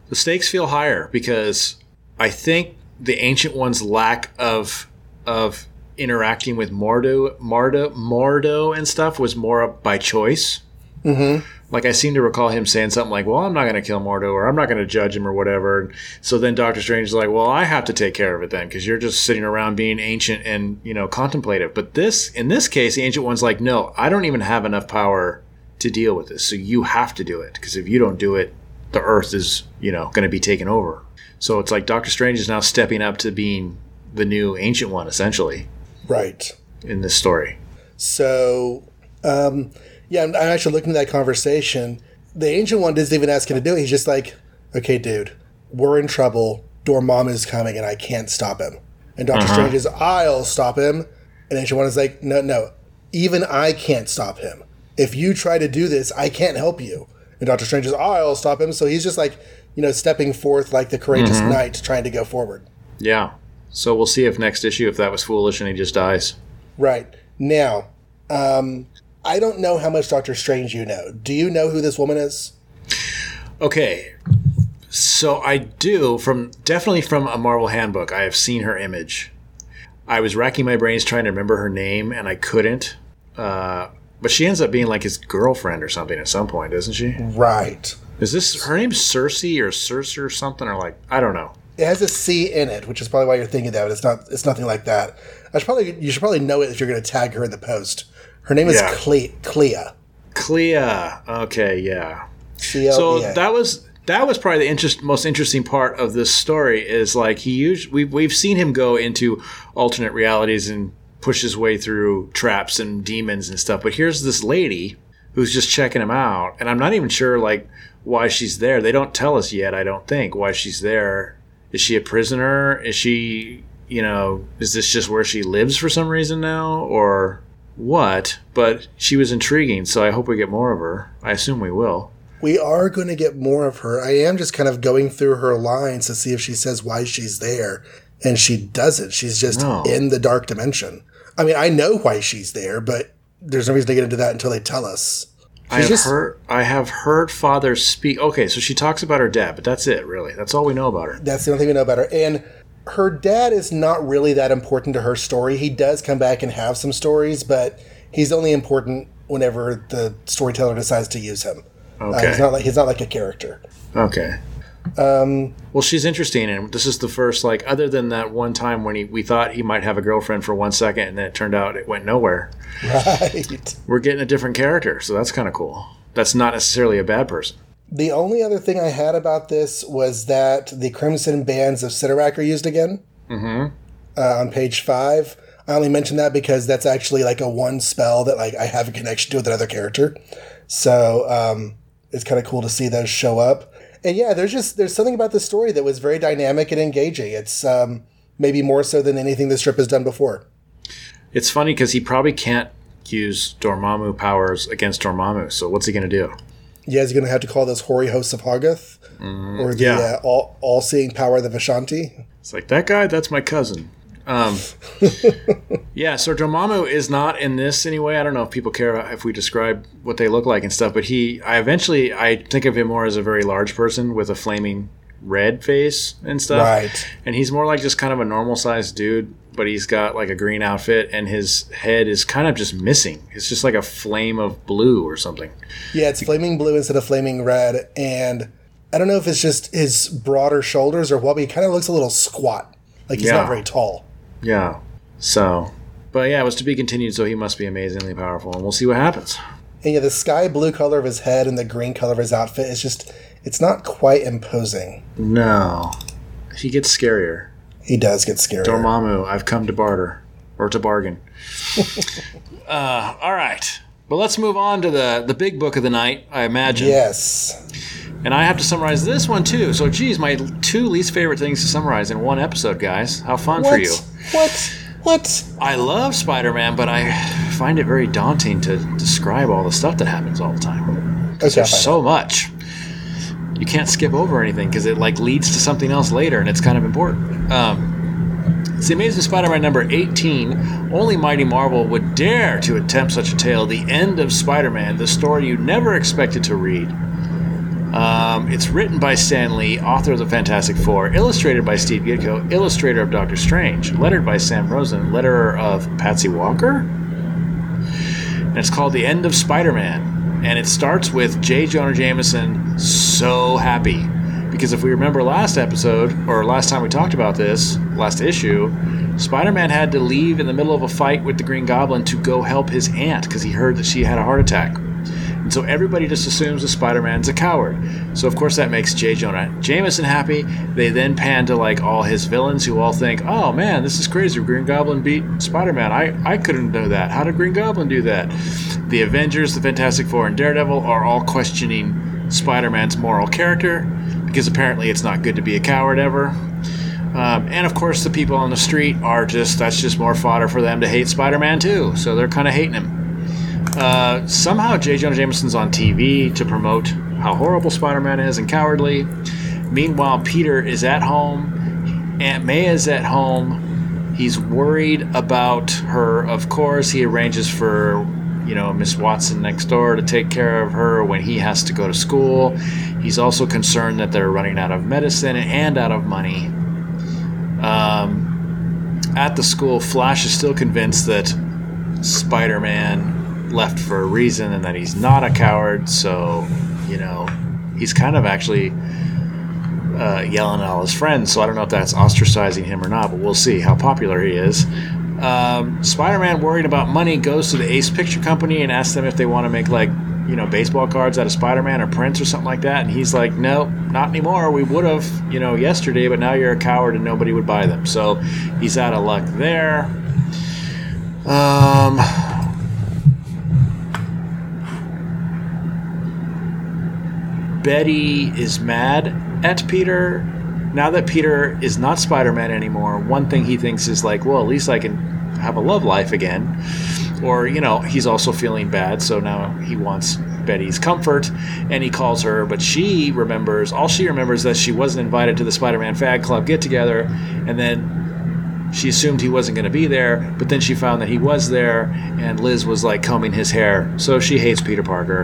the stakes feel higher because I think the ancient one's lack of of interacting with Mordo, Mardo, Mordo and stuff was more by choice. Mm-hmm. Like I seem to recall him saying something like, "Well, I'm not going to kill Mordo, or I'm not going to judge him, or whatever." And so then Doctor Strange is like, "Well, I have to take care of it then, because you're just sitting around being ancient and you know contemplative." But this, in this case, the ancient one's like, "No, I don't even have enough power to deal with this, so you have to do it, because if you don't do it, the Earth is you know going to be taken over." So it's like Doctor Strange is now stepping up to being the new ancient one, essentially, Right. in this story. So, um, yeah, I'm, I'm actually looking at that conversation. The ancient one doesn't even ask him to do it. He's just like, "Okay, dude, we're in trouble. Dormammu is coming, and I can't stop him." And Doctor Strange is, "I'll stop him." And ancient one is like, "No, no, even I can't stop him. If you try to do this, I can't help you." And Doctor Strange is, "I'll stop him." So he's just like, you know, stepping forth like the courageous knight, trying to go forward. Yeah. So we'll see if next issue if that was foolish and he just dies. Right. Now, um, I don't know how much Doctor Strange you know. Do you know who this woman is? Okay. So I do from definitely from a Marvel handbook. I have seen her image. I was racking my brains trying to remember her name and I couldn't. Uh, but she ends up being like his girlfriend or something at some point, isn't she? Right. Is this her name's Cersei or Circe or something or like I don't know. It has a C in it, which is probably why you're thinking that. But it's not. It's nothing like that. I should probably. You should probably know it if you're going to tag her in the post. Her name is Yeah. Cle- Clea. Clea. Okay, yeah. C L So that was that was probably the interest, most interesting part of this story is like he used we've we've seen him go into alternate realities and push his way through traps and demons and stuff. But here's this lady who's just checking him out, and I'm not even sure like why she's there. They don't tell us yet. I don't think why she's there. Is she a prisoner? Is she you know is this just where she lives for some reason now or what? But she was intriguing, so I hope we get more of her. I assume we will. we are going to get more of her. I am just kind of going through her lines to see if she says why she's there, and she doesn't. She's just No. in the dark dimension. I mean, I know why she's there, but there's no reason to get into that until they tell us. I have just- heard. I have heard father speak. Okay, so she talks about her dad, but that's it. Really, that's all we know about her. That's the only thing we know about her. And her dad is not really that important to her story. He does come back and have some stories, but he's only important whenever the storyteller decides to use him. Uh, Okay. he's not like he's not like a character. Okay. Um. Well, she's interesting, and this is the first like other than that one time when he we thought he might have a girlfriend for one second, and then it turned out it went nowhere. Right. We're getting a different character, so that's kind of cool. That's not necessarily a bad person. The only other thing I had about this was that the Crimson Bands of Cyttorak are used again. Mm-hmm. Uh, on page five. I only mention that because that's actually like a one spell that like I have a connection to with another character. So um, it's kind of cool to see those show up. And yeah, there's just there's something about the story that was very dynamic and engaging. It's um, maybe more so than anything the strip has done before. It's funny because he probably can't use Dormammu powers against Dormammu. So what's he going to do? Yeah, he's going to have to call those hoary hosts of Hoggoth or the yeah. uh, all all seeing power of the Vishanti. It's like that guy. That's my cousin. Um, yeah, so Dormammu is not in this anyway. I don't know if people care if we describe what they look like and stuff, but he, I eventually, I think of him more as a very large person with a flaming red face and stuff. Right. And he's more like just kind of a normal sized dude, but he's got like a green outfit and his head is kind of just missing. It's just like a flame of blue or something. Yeah, it's flaming blue instead of flaming red, and I don't know if it's just his broader shoulders or what, but he kind of looks a little squat, like he's Yeah. not very tall. Yeah. So, but yeah, it was to be continued, so he must be amazingly powerful, and we'll see what happens. And yeah, the sky blue color of his head and the green color of his outfit is just, it's not quite imposing. No. He gets scarier. He does get scary. Dormammu, I've come to barter or to bargain. uh, all right. But let's move on to the, the big book of the night, I imagine. Yes. And I have to summarize this one too. So, geez, my two least favorite things to summarize in one episode, guys. How fun What? for you. What? What? I love Spider Man, but I find it very daunting to describe all the stuff that happens all the time. Okay, There's so much. You can't skip over anything because it like leads to something else later, and it's kind of important. Um, it's the Amazing Spider-Man number 18. Only Mighty Marvel would dare to attempt such a tale. The end of Spider-Man, the story you never expected to read. Um, it's written by Stan Lee, author of the Fantastic Four, illustrated by Steve Ditko, illustrator of Doctor Strange, lettered by Sam Rosen, letterer of Patsy Walker. And it's called The End of Spider Man. And it starts with J. Jonah Jameson so happy. Because if we remember last episode, or last time we talked about this, last issue, Spider Man had to leave in the middle of a fight with the Green Goblin to go help his aunt because he heard that she had a heart attack. And so everybody just assumes that Spider Man's a coward. So, of course, that makes J. Jonah Jameson happy. They then pan to like all his villains who all think, oh man, this is crazy. Green Goblin beat Spider Man. I, I couldn't know that. How did Green Goblin do that? The Avengers, the Fantastic Four, and Daredevil are all questioning Spider Man's moral character because apparently it's not good to be a coward ever. Um, and of course, the people on the street are just, that's just more fodder for them to hate Spider Man too. So they're kind of hating him. Uh, somehow J. Jonah Jameson's on TV to promote how horrible Spider-Man is and cowardly. Meanwhile, Peter is at home. Aunt May is at home. He's worried about her. Of course, he arranges for you know Miss Watson next door to take care of her when he has to go to school. He's also concerned that they're running out of medicine and out of money. Um, at the school, Flash is still convinced that Spider-Man left for a reason and that he's not a coward. So, you know, he's kind of actually uh, yelling at all his friends. So I don't know if that's ostracizing him or not, but we'll see how popular he is. Um, Spider-Man, worried about money, goes to the Ace Picture Company and asks them if they want to make like you know baseball cards out of Spider-Man or Prince or something like that. And he's like, "Nope, not anymore. We would have, you know, yesterday, but now you're a coward and nobody would buy them." So he's out of luck there. Um, Betty is mad at Peter. Now that Peter is not Spider Man anymore, one thing he thinks is like, well, at least I can have a love life again. Or, you know, he's also feeling bad, so now he wants Betty's comfort and he calls her, but she remembers, all she remembers is that she wasn't invited to the Spider Man Fan Club get together, and then she assumed he wasn't going to be there, but then she found that he was there, and Liz was like combing his hair. So she hates Peter Parker,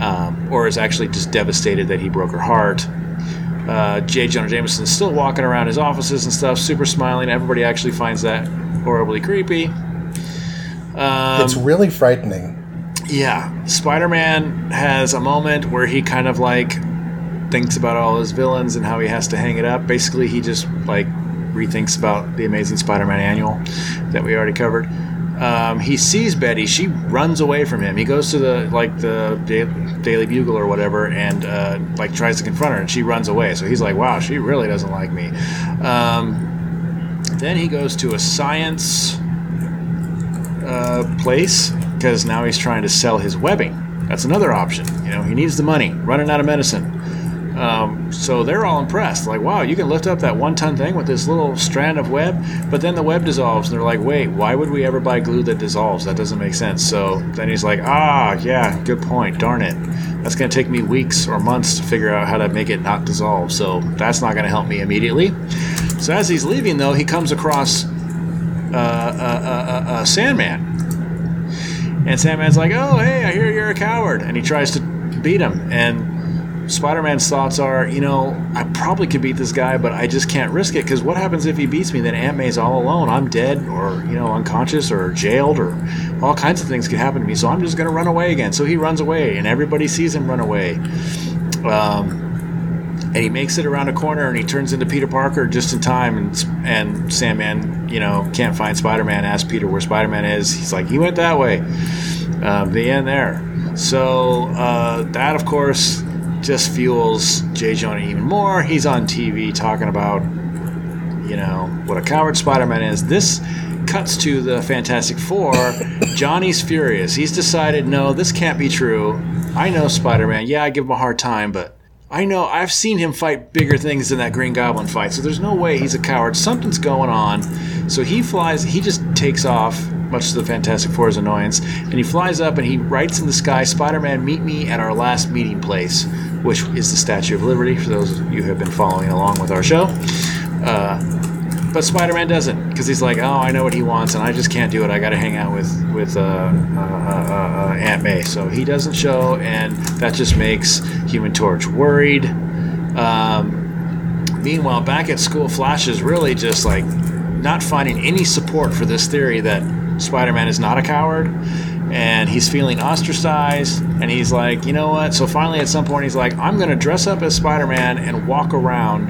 um, or is actually just devastated that he broke her heart. Uh, J. Jonah Jameson is still walking around his offices and stuff, super smiling. Everybody actually finds that horribly creepy. Um, it's really frightening. yeah, Spider Man has a moment where he kind of like thinks about all his villains and how he has to hang it up. Basically, he just like rethinks about the Amazing Spider Man annual that we already covered. Um, he sees Betty. She runs away from him. He goes to the like the Daily Bugle or whatever, and uh, like tries to confront her, and she runs away. So he's like, "Wow, she really doesn't like me." Um, then he goes to a science uh, place because now he's trying to sell his webbing. That's another option. You know, he needs the money, running out of medicine. Um, so they're all impressed. Like, wow, you can lift up that one ton thing with this little strand of web, but then the web dissolves. And they're like, wait, why would we ever buy glue that dissolves? That doesn't make sense. So then he's like, ah, yeah, good point. Darn it. That's going to take me weeks or months to figure out how to make it not dissolve. So that's not going to help me immediately. So as he's leaving, though, he comes across uh, uh, uh, uh, Sandman. And Sandman's like, oh, hey, I hear you're a coward. And he tries to beat him. And Spider Man's thoughts are, you know, I probably could beat this guy, but I just can't risk it because what happens if he beats me? Then Aunt May's all alone. I'm dead or, you know, unconscious or jailed or all kinds of things could happen to me. So I'm just going to run away again. So he runs away and everybody sees him run away. Um, and he makes it around a corner and he turns into Peter Parker just in time. And, and Sandman, you know, can't find Spider Man, asks Peter where Spider Man is. He's like, he went that way. Um, the end there. So uh, that, of course, just fuels J. Jonah even more. He's on TV talking about, you know, what a coward Spider Man is. This cuts to the Fantastic Four. Johnny's furious. He's decided, no, this can't be true. I know Spider Man. Yeah, I give him a hard time, but I know I've seen him fight bigger things than that Green Goblin fight, so there's no way he's a coward. Something's going on. So he flies, he just takes off, much to the Fantastic Four's annoyance, and he flies up and he writes in the sky, Spider Man, meet me at our last meeting place which is the Statue of Liberty, for those of you who have been following along with our show. Uh, but Spider-Man doesn't, because he's like, oh, I know what he wants, and I just can't do it. I got to hang out with with uh, uh, uh, uh, Aunt May, so he doesn't show, and that just makes Human Torch worried. Um, meanwhile, back at school, Flash is really just like not finding any support for this theory that Spider-Man is not a coward and he's feeling ostracized and he's like you know what so finally at some point he's like i'm going to dress up as spider-man and walk around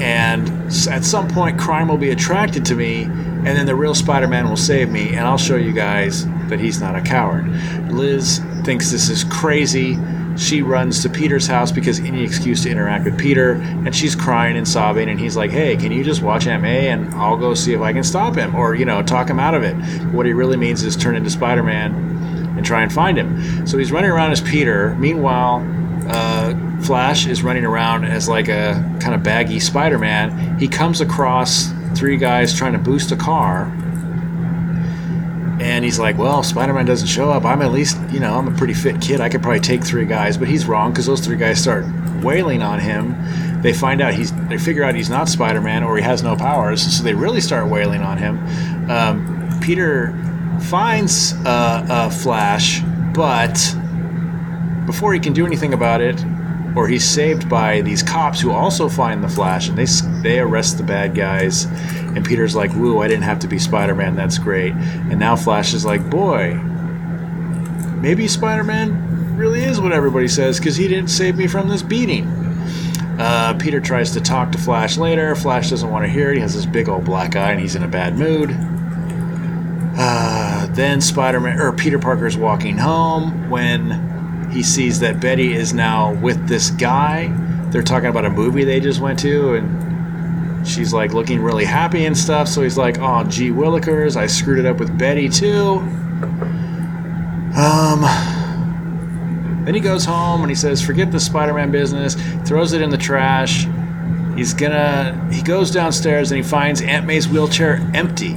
and at some point crime will be attracted to me and then the real spider-man will save me and i'll show you guys that he's not a coward liz thinks this is crazy she runs to Peter's house because any excuse to interact with Peter, and she's crying and sobbing. And he's like, "Hey, can you just watch MA and I'll go see if I can stop him, or you know, talk him out of it." What he really means is turn into Spider-Man and try and find him. So he's running around as Peter. Meanwhile, uh, Flash is running around as like a kind of baggy Spider-Man. He comes across three guys trying to boost a car and he's like, well, Spider Man doesn't show up. I'm at least, you know, I'm a pretty fit kid. I could probably take three guys. But he's wrong because those three guys start wailing on him. They find out he's, they figure out he's not Spider Man or he has no powers. So they really start wailing on him. Um, Peter finds uh, a Flash, but before he can do anything about it, or he's saved by these cops who also find the Flash and they they arrest the bad guys. And Peter's like, "Woo! I didn't have to be Spider-Man. That's great." And now Flash is like, "Boy, maybe Spider-Man really is what everybody says because he didn't save me from this beating." Uh, Peter tries to talk to Flash later. Flash doesn't want to hear it. He has this big old black eye and he's in a bad mood. Uh, then Spider-Man or Peter Parker is walking home when he sees that Betty is now with this guy. They're talking about a movie they just went to, and she's like looking really happy and stuff. So he's like, "Oh, gee willikers, I screwed it up with Betty too." Um. Then he goes home and he says, "Forget the Spider-Man business." Throws it in the trash. He's gonna. He goes downstairs and he finds Aunt May's wheelchair empty.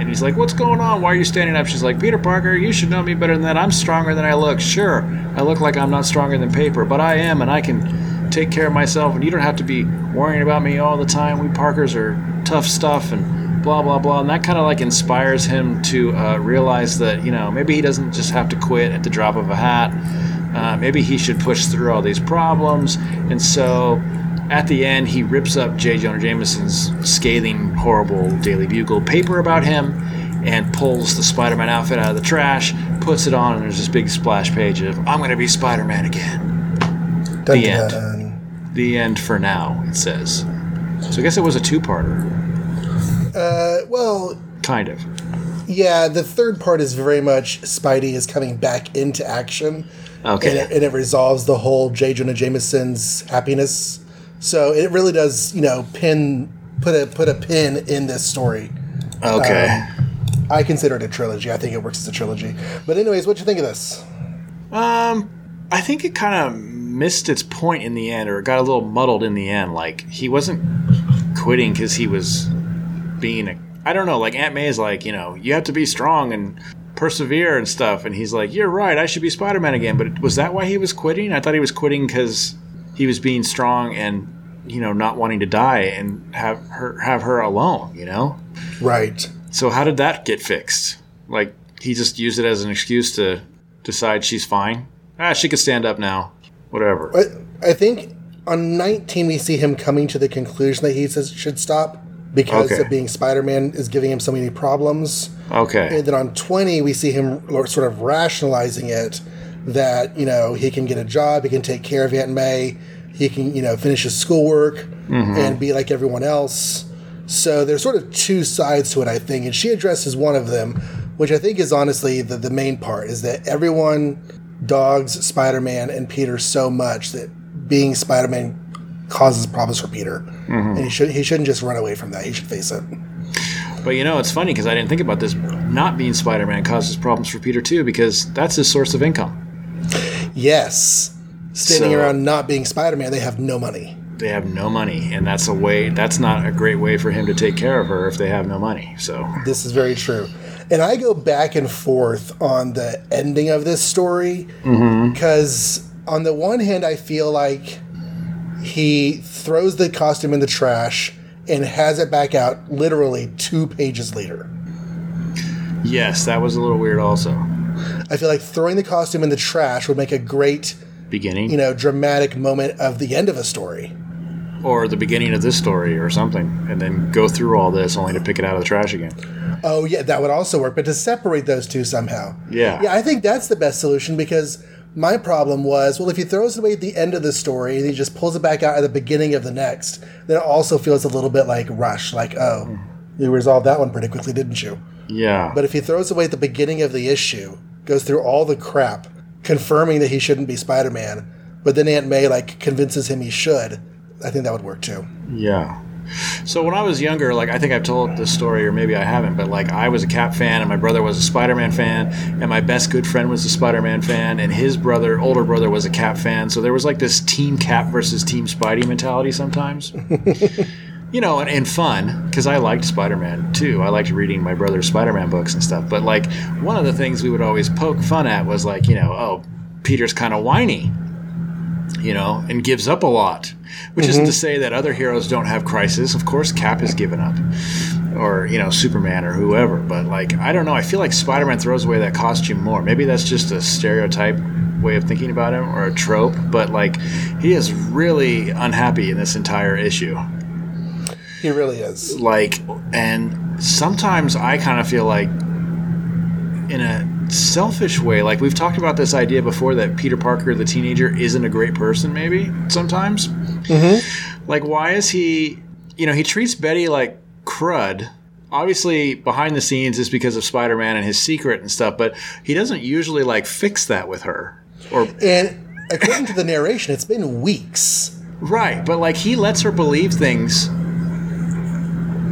And he's like, What's going on? Why are you standing up? She's like, Peter Parker, you should know me better than that. I'm stronger than I look. Sure, I look like I'm not stronger than paper, but I am, and I can take care of myself, and you don't have to be worrying about me all the time. We Parkers are tough stuff, and blah, blah, blah. And that kind of like inspires him to uh, realize that, you know, maybe he doesn't just have to quit at the drop of a hat. Uh, maybe he should push through all these problems. And so at the end, he rips up J. Jonah Jameson's scathing, horrible Daily Bugle paper about him and pulls the Spider Man outfit out of the trash, puts it on, and there's this big splash page of, I'm going to be Spider Man again. Dun, the dun. end. The end for now, it says. So I guess it was a two parter. Uh, well. Kind of. Yeah, the third part is very much Spidey is coming back into action. Okay. And it, and it resolves the whole J. Jonah Jameson's happiness so it really does, you know, pin put a put a pin in this story. Okay. Um, I consider it a trilogy. I think it works as a trilogy. But anyways, what you think of this? Um, I think it kind of missed its point in the end, or it got a little muddled in the end. Like he wasn't quitting because he was being a. I don't know. Like Aunt May is like, you know, you have to be strong and persevere and stuff. And he's like, you're right. I should be Spider Man again. But was that why he was quitting? I thought he was quitting because he was being strong and you know not wanting to die and have her have her alone. You know. Right. So how did that get fixed? Like he just used it as an excuse to decide she's fine. Ah, she could stand up now. Whatever. I, I think on 19 we see him coming to the conclusion that he says it should stop because Okay. of being Spider-Man is giving him so many problems. Okay. And then on 20 we see him sort of rationalizing it that, you know, he can get a job, he can take care of Aunt May, he can, you know, finish his schoolwork mm-hmm. and be like everyone else. So there's sort of two sides to it, I think, and she addresses one of them, which I think is honestly the, the main part, is that everyone dogs Spider-Man and Peter so much that being Spider-Man causes problems for Peter, mm-hmm. and he should he shouldn't just run away from that. He should face it. But you know, it's funny because I didn't think about this. Not being Spider Man causes problems for Peter too because that's his source of income. Yes, standing So- around not being Spider-Man, they have no money. They have no money, and that's a way. That's not a great way for him to take care of her if they have no money. So This is very true. And I go back and forth on the ending of this story mm-hmm. because, on the one hand, I feel like he throws the costume in the trash and has it back out literally two pages later. yes, that was a little weird. Also, I feel like throwing the costume in the trash would make a great, beginning you know, dramatic moment of the end of a story. or the beginning of this story or something, and then go through all this only to pick it out of the trash again. Oh yeah, that would also work, but to separate those two somehow. Yeah. Yeah, I think that's the best solution because my problem was, well, if he throws it away at the end of the story and he just pulls it back out at the beginning of the next, then it also feels a little bit like rush, like, oh, hmm. you resolved that one pretty quickly, didn't you? Yeah. But if he throws away at the beginning of the issue, goes through all the crap, confirming that he shouldn't be Spider-Man, but then Aunt May like convinces him he should, I think that would work too. Yeah. So when I was younger, like I think I've told this story, or maybe I haven't, but like I was a Cap fan, and my brother was a Spider-Man fan, and my best good friend was a Spider-Man fan, and his brother, older brother, was a Cap fan. So there was like this Team Cap versus Team Spidey mentality sometimes. you know, and, and fun because I liked Spider-Man too. I liked reading my brother's Spider-Man books and stuff. But like one of the things we would always poke fun at was like, you know, oh, Peter's kind of whiny you know, and gives up a lot. Which isn't mm-hmm. to say that other heroes don't have crisis. Of course, Cap has given up, or you know, Superman or whoever. But like, I don't know. I feel like Spider-Man throws away that costume more. Maybe that's just a stereotype way of thinking about him or a trope. But like, he is really unhappy in this entire issue. He really is. Like, and sometimes I kind of feel like, in a selfish way, like we've talked about this idea before that Peter Parker, the teenager, isn't a great person, maybe sometimes. Mm-hmm. Like, why is he, you know, he treats Betty like crud. Obviously, behind the scenes is because of Spider Man and his secret and stuff, but he doesn't usually like fix that with her. Or, And according to the narration, it's been weeks. Right, but like he lets her believe things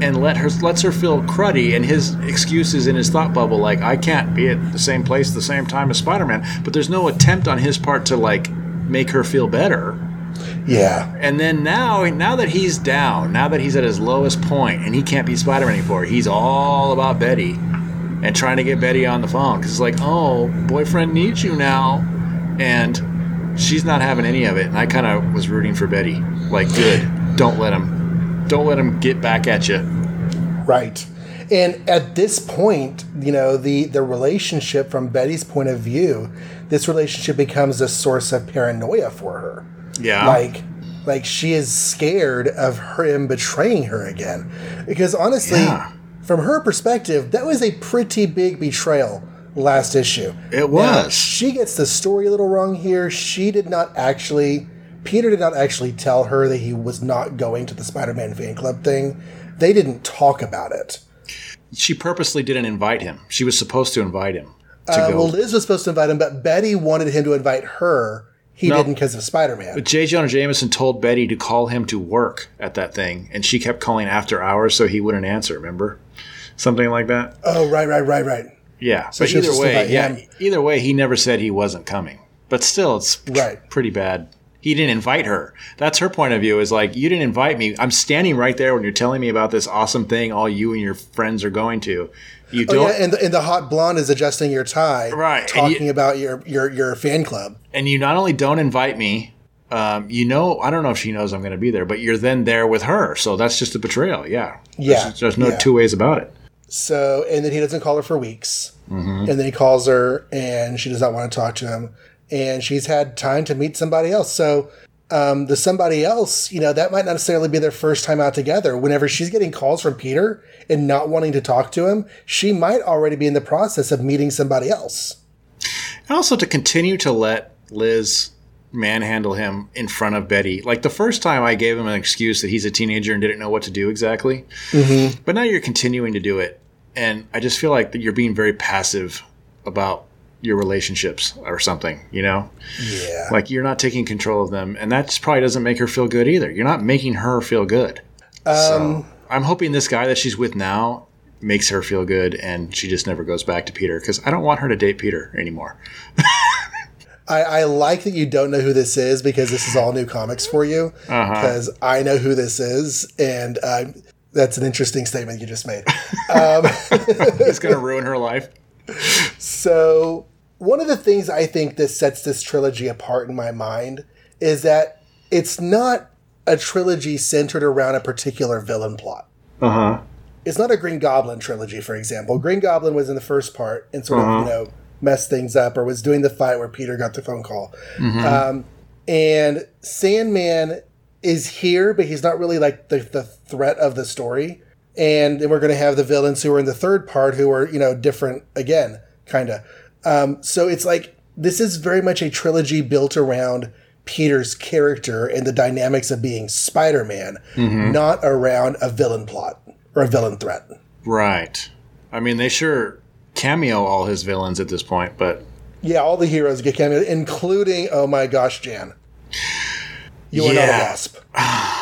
and let her lets her feel cruddy and his excuses in his thought bubble like I can't be at the same place at the same time as Spider-Man, but there's no attempt on his part to like make her feel better. Yeah. And then now now that he's down, now that he's at his lowest point and he can't be Spider-Man anymore, he's all about Betty and trying to get Betty on the phone cuz it's like, "Oh, boyfriend needs you now." And she's not having any of it and i kind of was rooting for betty like good don't let him don't let him get back at you Right. And at this point, you know, the the relationship from Betty's point of view, this relationship becomes a source of paranoia for her. yeah Like like she is scared of her him betraying her again. Because honestly, Yeah. from her perspective, that was a pretty big betrayal last issue. It Now, was. she gets the story a little wrong here. She did not actually Peter did not actually tell her that he was not going to the Spider-Man fan club thing. They didn't talk about it. she purposely didn't invite him she was supposed to invite him to Uh, well, Liz was supposed to invite him, but Betty wanted him to invite her. He No. didn't because of Spider-Man. but j jonah jameson told betty to call him to work at that thing and she kept calling after hours so he wouldn't answer remember something like that. Oh, right, right, right, right. Yeah, So but either way, yeah, him. either way, he never said he wasn't coming. But still, it's Right. pretty bad. He didn't invite her. That's her point of view. Is like you didn't invite me. I'm standing right there when you're telling me about this awesome thing all you and your friends are going to. You Oh, don't, yeah, and the, and the hot blonde is adjusting your tie, Right, Talking you- about your, your your fan club. and you not only don't invite me. Um, you know, I don't know if she knows I'm going to be there, but you're then there with her, so that's just a betrayal. Yeah, Yeah, There's, there's no yeah. two ways about it. So, and then he doesn't call her for weeks. Mm-hmm. And then he calls her and she does not want to talk to him. And she's had time to meet somebody else. So, um, the somebody else, you know, that might not necessarily be their first time out together. Whenever she's getting calls from Peter and not wanting to talk to him, she might already be in the process of meeting somebody else. And also to continue to let Liz manhandle him in front of Betty. Like the first time I gave him an excuse that he's a teenager and didn't know what to do exactly. Mm-hmm. But now you're continuing to do it. And I just feel like that you're being very passive about your relationships or something, you know? Yeah. Like you're not taking control of them. And that probably doesn't make her feel good either. You're not making her feel good. so I'm hoping this guy that she's with now makes her feel good and she just never goes back to Peter because I don't want her to date Peter anymore. I, I like that you don't know who this is because this is all new comics for you. Uh-huh. Because I know who this is. And uh, that's an interesting statement you just made. It's going to ruin her life. So, one of the things I think that sets this trilogy apart in my mind is that it's not a trilogy centered around a particular villain plot. Uh huh. It's not a Green Goblin trilogy, for example. Green Goblin was in the first part and sort of, you know, messed things up or was doing the fight where Peter got the phone call. Um, and Sandman is here, but he's not really like the, the threat of the story. And then we're going to have the villains who are in the third part who are, you know, different again, kind of. Um, so it's like this is very much a trilogy built around Peter's character and the dynamics of being Spider Man, not around a villain plot or a villain threat. Right. I mean, they sure cameo all his villains at this point, but Yeah, all the heroes get cameoed, including, oh my gosh, Jan. You are not a wasp.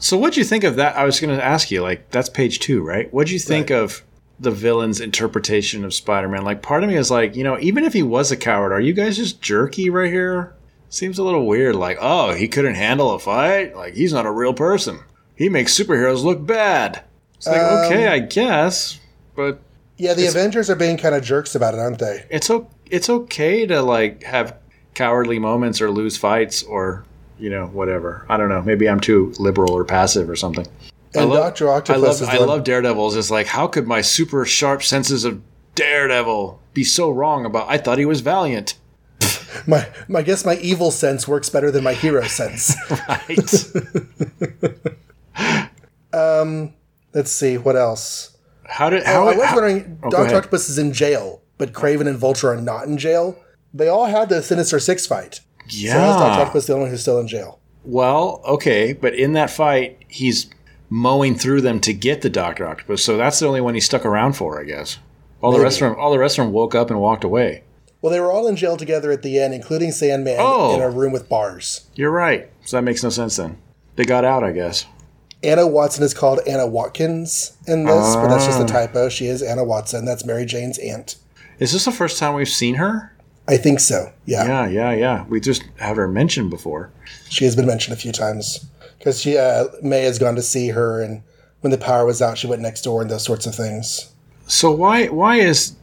so what'd you think of that? I was going to ask you, like, that's page two, right? What'd you think of the villain's interpretation of Spider-Man? Like, part of me is like, you know, even if he was a coward, are you guys just jerky right here? Seems a little weird. Like, oh, he couldn't handle a fight. Like, he's not a real person. He makes superheroes look bad. It's like, um, okay, I guess, but Yeah, the Avengers are being kind of jerks about it, aren't they? it's o- it's okay to like have cowardly moments or lose fights or you know whatever. I don't know. Maybe I'm too liberal or passive or something. And love- Doctor I Octopus love is I love Daredevils. It's like how could my super sharp senses of Daredevil be so wrong about? I thought he was valiant. my, my I guess my evil sense works better than my hero sense. Right. um, Let's see what else. how did Oh. I was how- wondering, Oh, Doctor. Octopus is in jail, but Kraven and Vulture are not in jail. They all had the Sinister Six fight. So how's Doctor Yeah. Octopus the only one who's still in jail? Well, okay, but in that fight, he's mowing through them to get the Doctor Octopus. So that's the only one he stuck around for, I guess. All the rest of them, all the rest of them woke up and walked away. Well, they were all in jail together at the end, including Sandman Oh. in a room with bars. You're right. So that makes no sense then. They got out, I guess. Anna Watson is called Anna Watkins in this, but that's Ah. just a typo. She is Anna Watson. That's Mary Jane's aunt. Is this the first time we've seen her? I think so. Yeah. Yeah, yeah, yeah. We just had her mentioned before. She has been mentioned a few times because she uh, May has gone to see her, and when the power was out, she went next door and those sorts of things. So why why is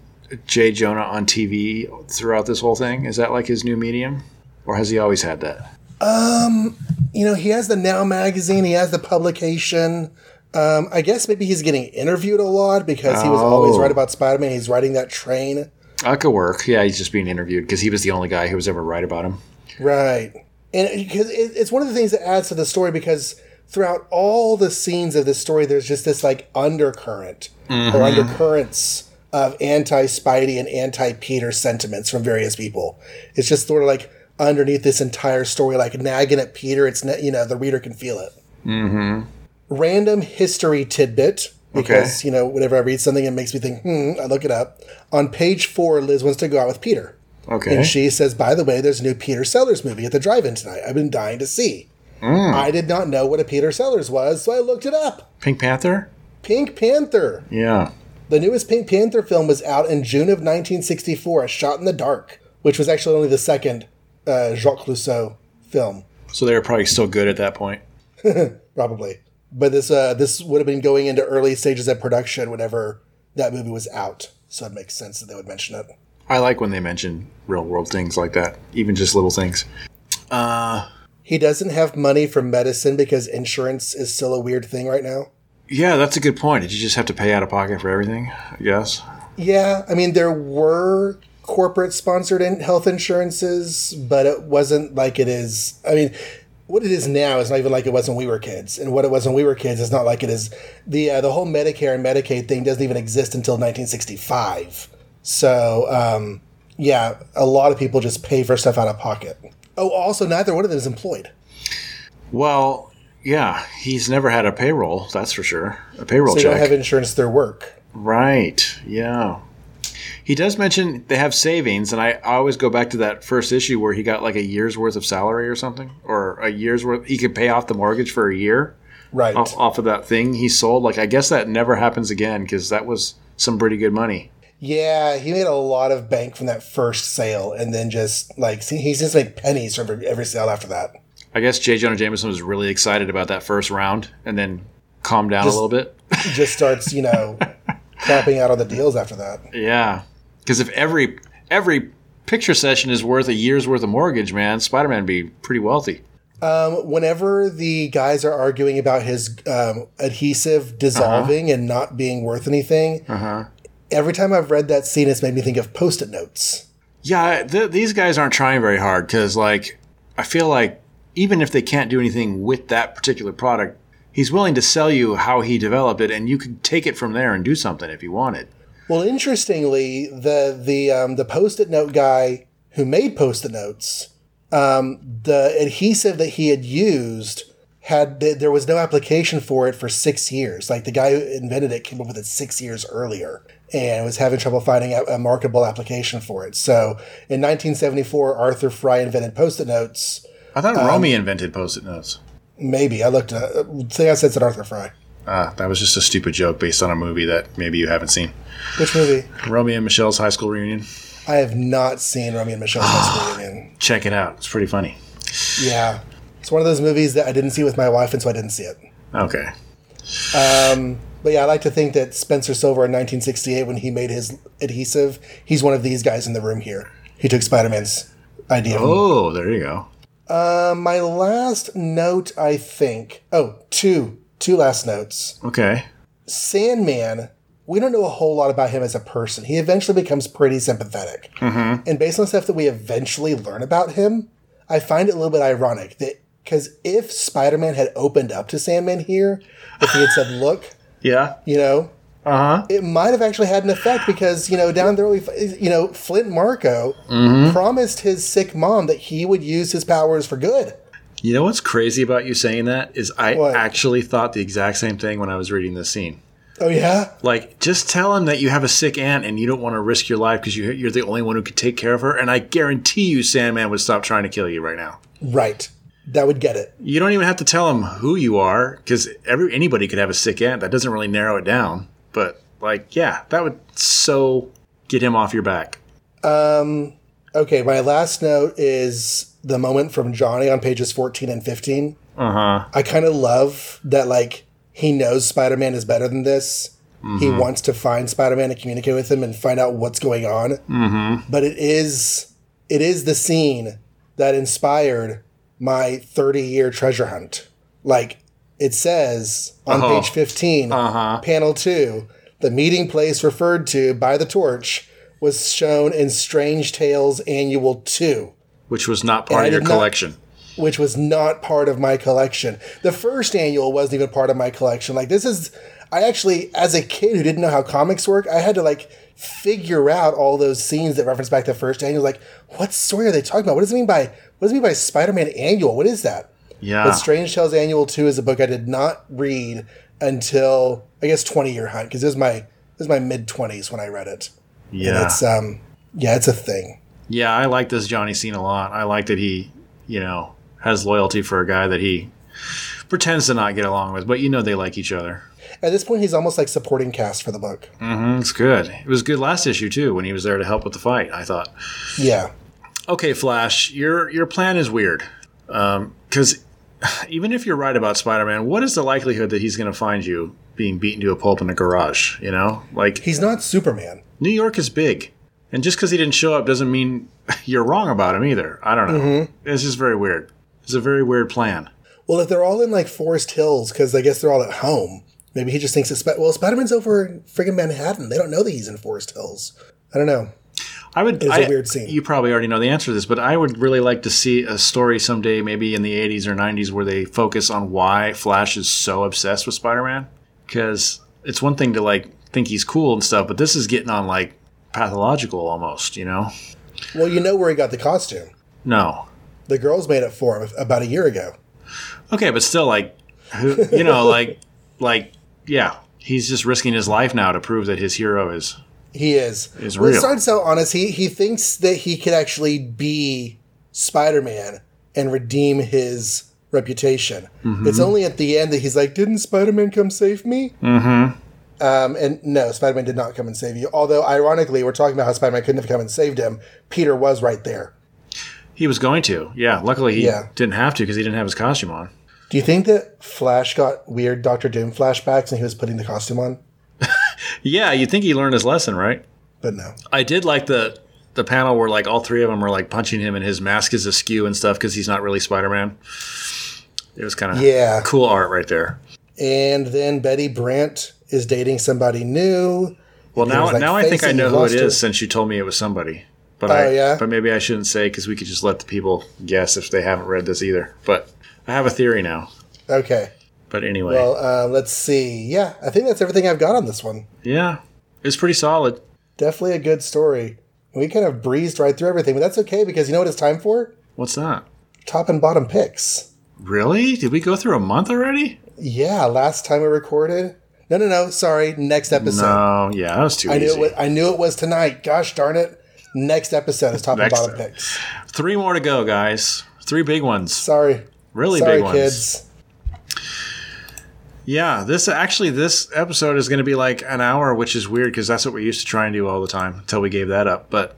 J. Jonah on TV throughout this whole thing? Is that like his new medium, or has he always had that? Um, you know, he has the Now magazine, he has the publication. Um, I guess maybe he's getting interviewed a lot because he was always Oh. right about Spider Man. He's riding that train. That could work. Yeah, he's just being interviewed because he was the only guy who was ever right about him. Right. And because it, it's one of the things that adds to the story because throughout all the scenes of this story, there's just this like undercurrent or undercurrents of anti Spidey and anti Peter sentiments from various people. It's just sort of like underneath this entire story, like nagging at Peter. It's, you know, the reader can feel it. Mm-hmm. Random history tidbit. Because, Okay. you know, whenever I read something, it makes me think, hmm, I look it up. On page four, Liz wants to go out with Peter. Okay. And she says, by the way, there's a new Peter Sellers movie at the drive in tonight. I've been dying to see. I did not know what a Peter Sellers was, so I looked it up. Pink Panther? Pink Panther. Yeah. The newest Pink Panther film was out in June of 1964, A Shot in the Dark, which was actually only the second uh, Jacques Clouseau film, So they were probably still good at that point. probably. But this uh, this would have been going into early stages of production whenever that movie was out, so it makes sense that they would mention it. I like when they mention real world things like that, even just little things. Uh, He doesn't have money for medicine because insurance is still a weird thing right now. yeah, that's a good point. Did you just have to pay out of pocket for everything? I guess. Yeah, I mean there were corporate sponsored in health insurances, but it wasn't like it is. I mean, what it is now is not even like it was when we were kids, and what it was when we were kids is not like it is. the uh, The whole Medicare and Medicaid thing doesn't even exist until 1965. So, um, yeah, a lot of people just pay for stuff out of pocket. Oh, also, neither one of them is employed. Well, yeah, he's never had a payroll, that's for sure. A payroll So they check. don't have insurance through work. Right. Yeah. He does mention they have savings, and I, I always go back to that first issue where he got like a year's worth of salary or something, or a year's worth. He could pay off the mortgage for a year Right. off, off of that thing he sold. Like, I guess that never happens again because that was some pretty good money. Yeah, he made a lot of bank from that first sale, and then just like he's just made pennies from every, sale after that. I guess J. Jonah Jameson was really excited about that first round and then calmed down Just- a little bit. Just starts, you know, crapping out on the deals after that. Yeah. Because if every every picture session is worth a year's worth of mortgage, man, Spider Man be pretty wealthy. Um, whenever the guys are arguing about his um, adhesive dissolving and not being worth anything, Uh-huh. every time I've read that scene, it's made me think of post-it notes. Yeah, th- these guys aren't trying very hard because, like, I feel like even if they can't do anything with that particular product, he's willing to sell you how he developed it, and you could take it from there and do something if you wanted. Well, interestingly, the the um, the post-it note guy who made post-it notes, um, the adhesive that he had used had there was no application for it for six years. Like the guy who invented it came up with it six years earlier and was having trouble finding a, a marketable application for it. So in 1974, Arthur Fry invented post-it notes. I thought Romy invented post-it notes. Maybe I looked. Uh, thing I said said Arthur Fry. Ah, that was just a stupid joke based on a movie that maybe you haven't seen. Which movie? Romy and Michelle's high school reunion. I have not seen Romy and Michelle's High School Reunion. Check it out. It's pretty funny. Yeah. It's one of those movies that I didn't see with my wife, and so I didn't see it. Okay. Um, but yeah, I like to think that Spencer Silver in 1968, when he made his adhesive, he's one of these guys in the room here. He took Spider Man's idea. Oh, there you go. Uh, my last note, I think. Oh, two. Two last notes. Okay. Sandman, we don't know a whole lot about him as a person. He eventually becomes pretty sympathetic. And based on stuff that we eventually learn about him, I find it a little bit ironic that because if Spider Man had opened up to Sandman here, if he had said, look, Yeah. you know, Uh huh. it might have actually had an effect because, you know, down there, we, you know, Flint Marko promised his sick mom that he would use his powers for good. You know what's crazy about you saying that is I What? actually thought the exact same thing when I was reading this scene. Oh, yeah? Like, just tell him that you have a sick aunt and you don't want to risk your life because you, you're the only one who could take care of her. And I guarantee you, Sandman would stop trying to kill you right now. Right. That would get it. You don't even have to tell him who you are because every anybody could have a sick aunt. That doesn't really narrow it down. But like, yeah, that would so get him off your back. Um, okay, my last note is the moment from Johnny on pages 14 and 15. Uh huh. I kind of love that, like, he knows Spider Man is better than this. He wants to find Spider Man and communicate with him and find out what's going on. Mm-hmm. But it is, it is the scene that inspired my 30 year treasure hunt. Like, it says on Oh. page 15, Uh-huh. panel 2, the meeting place referred to by the torch was shown in Strange Tales Annual 2 Which was not part of your did not- collection. which was not part of my collection. The first annual wasn't even part of my collection. Like this is I actually as a kid who didn't know how comics work, I had to like figure out all those scenes that reference back to the first annual like what story are they talking about? What does it mean by what does it mean by Spider-Man annual? What is that? Yeah. But Strange Tales Annual 2 is a book I did not read until I guess 20 year hunt because it was my it was my mid 20s when I read it. And yeah. it's um yeah, it's a thing. Yeah, I like this Johnny scene a lot. I like that he, you know, has loyalty for a guy that he pretends to not get along with, but you know they like each other. At this point, he's almost like supporting cast for the book. Mm-hmm, it's good. It was good last issue too when he was there to help with the fight. I thought. Yeah. Okay, Flash, your your plan is weird. Because even if you're right about Spider-Man, what is the likelihood that he's going to find you being beaten to a pulp in a garage? You know, like He's not Superman. New York is big, and just because he didn't show up doesn't mean you're wrong about him either. I don't know. Mm-hmm. It's just very weird. It's a very weird plan. Well, if they're all in like Forest Hills, because I guess they're all at home, maybe he just thinks it's Sp- well, Spider Man's over in friggin' Manhattan. They don't know that he's in Forest Hills. I don't know. I would. It's a weird scene. You probably already know the answer to this, but I would really like to see a story someday, maybe in the '80s or '90s, where they focus on why Flash is so obsessed with Spider-Man. Because it's one thing to like think he's cool and stuff, but this is getting on like pathological almost. You know? Well, you know where he got the costume. No. The girls made it for him about a year ago. Okay, but still, like, you know, like, like, yeah, he's just risking his life now to prove that his hero is. He is. Is well, real. starts out honest. He he thinks that he could actually be Spider Man and redeem his reputation. Mm-hmm. It's only at the end that he's like, "Didn't Spider Man come save me?" Mm-hmm. Um, and no, Spider Man did not come and save you. Although, ironically, we're talking about how Spider Man couldn't have come and saved him. Peter was right there. He was going to, yeah. Luckily, he Yeah. didn't have to because he didn't have his costume on. Do you think that Flash got weird Doctor Doom flashbacks and he was putting the costume on? Yeah, you'd think he learned his lesson, right? But no. I did like the the panel where like all three of them were like punching him and his mask is askew and stuff because he's not really Spider Man. It was kind of Yeah. cool art right there. And then Betty Brant is dating somebody new. Well, now like, now I think I know who it is her. since you told me it was somebody. But Oh, I yeah? but maybe I shouldn't say because we could just let the people guess if they haven't read this either. But I have a theory now. Okay. But anyway, Well, uh, let's see. Yeah, I think that's everything I've got on this one. yeah, it's pretty solid. Definitely a good story. We kind of breezed right through everything, but that's okay because you know what it's time for? What's that? Top and bottom picks. Really? Did we go through a month already? Yeah, last time we recorded. No, no, no. Sorry, next episode. No, yeah, that was too I knew it. Was, I knew it was tonight. Gosh darn it! Next episode is top and bottom time. picks. Three more to go, guys. Three big ones. Sorry, Really sorry, big ones. kids. Yeah, this actually this episode is going to be like an hour, which is weird because that's what we used to try and do all the time until we gave that up. But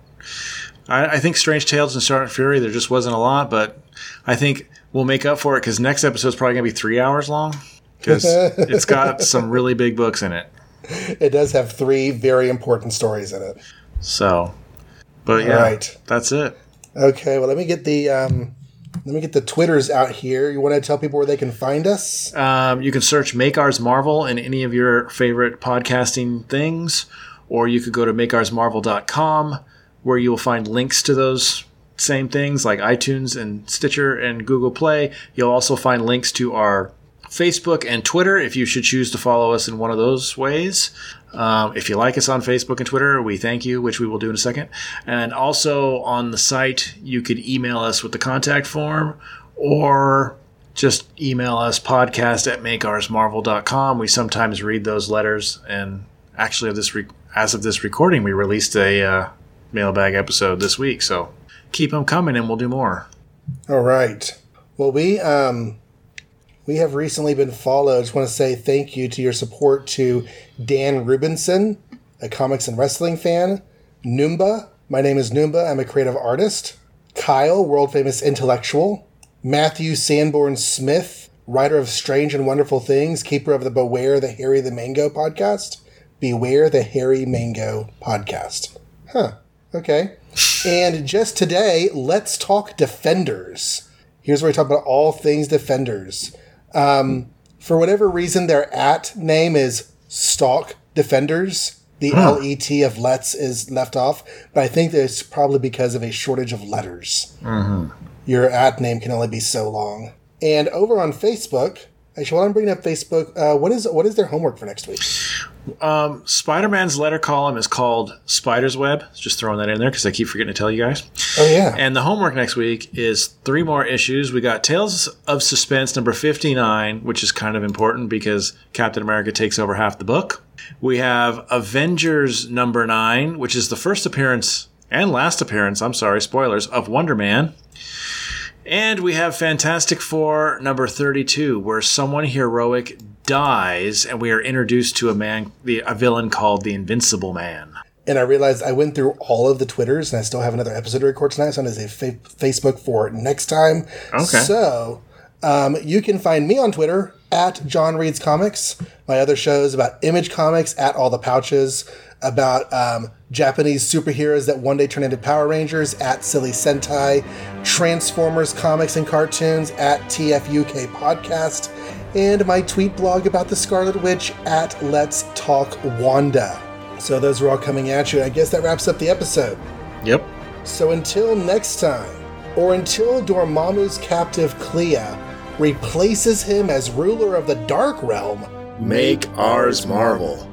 I, I think Strange Tales and Sergeant Fury there just wasn't a lot, but I think we'll make up for it because next episode is probably going to be three hours long because it's got some really big books in it. It does have three very important stories in it. So, but yeah, right. that's it. Okay, well, let me get the um, let me get the twitters out here. You want to tell people where they can find us? Um, you can search Make Ours Marvel in any of your favorite podcasting things, or you could go to makeoursmarvel.com where you will find links to those same things like iTunes and Stitcher and Google Play. You'll also find links to our Facebook and Twitter if you should choose to follow us in one of those ways. Um, if you like us on Facebook and Twitter, we thank you, which we will do in a second. And also on the site, you could email us with the contact form or just email us podcast at makeoursmarvel.com. We sometimes read those letters, and actually, this re- as of this recording, we released a uh, mailbag episode this week. So keep them coming, and we'll do more. All right. Well, we um, we have recently been followed. Just want to say thank you to your support to Dan Rubinson, a comics and wrestling fan. Noomba, my name is Noomba. I'm a creative artist. Kyle, world famous intellectual. Matthew Sanborn Smith, writer of Strange and Wonderful Things, keeper of the Beware the Hairy the Mango podcast. Beware the Hairy Mango podcast. Huh. Okay. And just today, let's talk Defenders. Here's where we talk about all things Defenders. Um, for whatever reason, their at name is Stalk Defenders. The L E T of Let's is left off, but I think that's probably because of a shortage of letters. Your at name can only be so long. And over on Facebook, actually, while I'm bringing up Facebook, uh, what is what is their homework for next week? Um, Spider Man's letter column is called Spider's Web. Just throwing that in there because I keep forgetting to tell you guys. Oh yeah, And the homework next week is three more issues. We got Tales of Suspense number 59, which is kind of important because Captain America takes over half the book. We have Avengers number 9, which is the first appearance and last appearance, I'm sorry, spoilers, of Wonder Man. And we have Fantastic Four number 32, where someone heroic dies, and we are introduced to a man, the, a villain called the Invincible Man. And I realized I went through all of the Twitters, and I still have another episode to record tonight, so I'm going to fa- Facebook for next time. Okay. So um, you can find me on Twitter at John Reads Comics. My other shows about Image Comics at All the Pouches, about um, Japanese superheroes that one day turn into Power Rangers at Silly Sentai, Transformers comics and cartoons at TFUK Podcast, and my tweet blog about the Scarlet Witch at Let's Talk Wanda. So those are all coming at you. I guess that wraps up the episode. Yep. So until next time, or until Dormammu's captive Clea replaces him as ruler of the Dark Realm, Make ours marvel.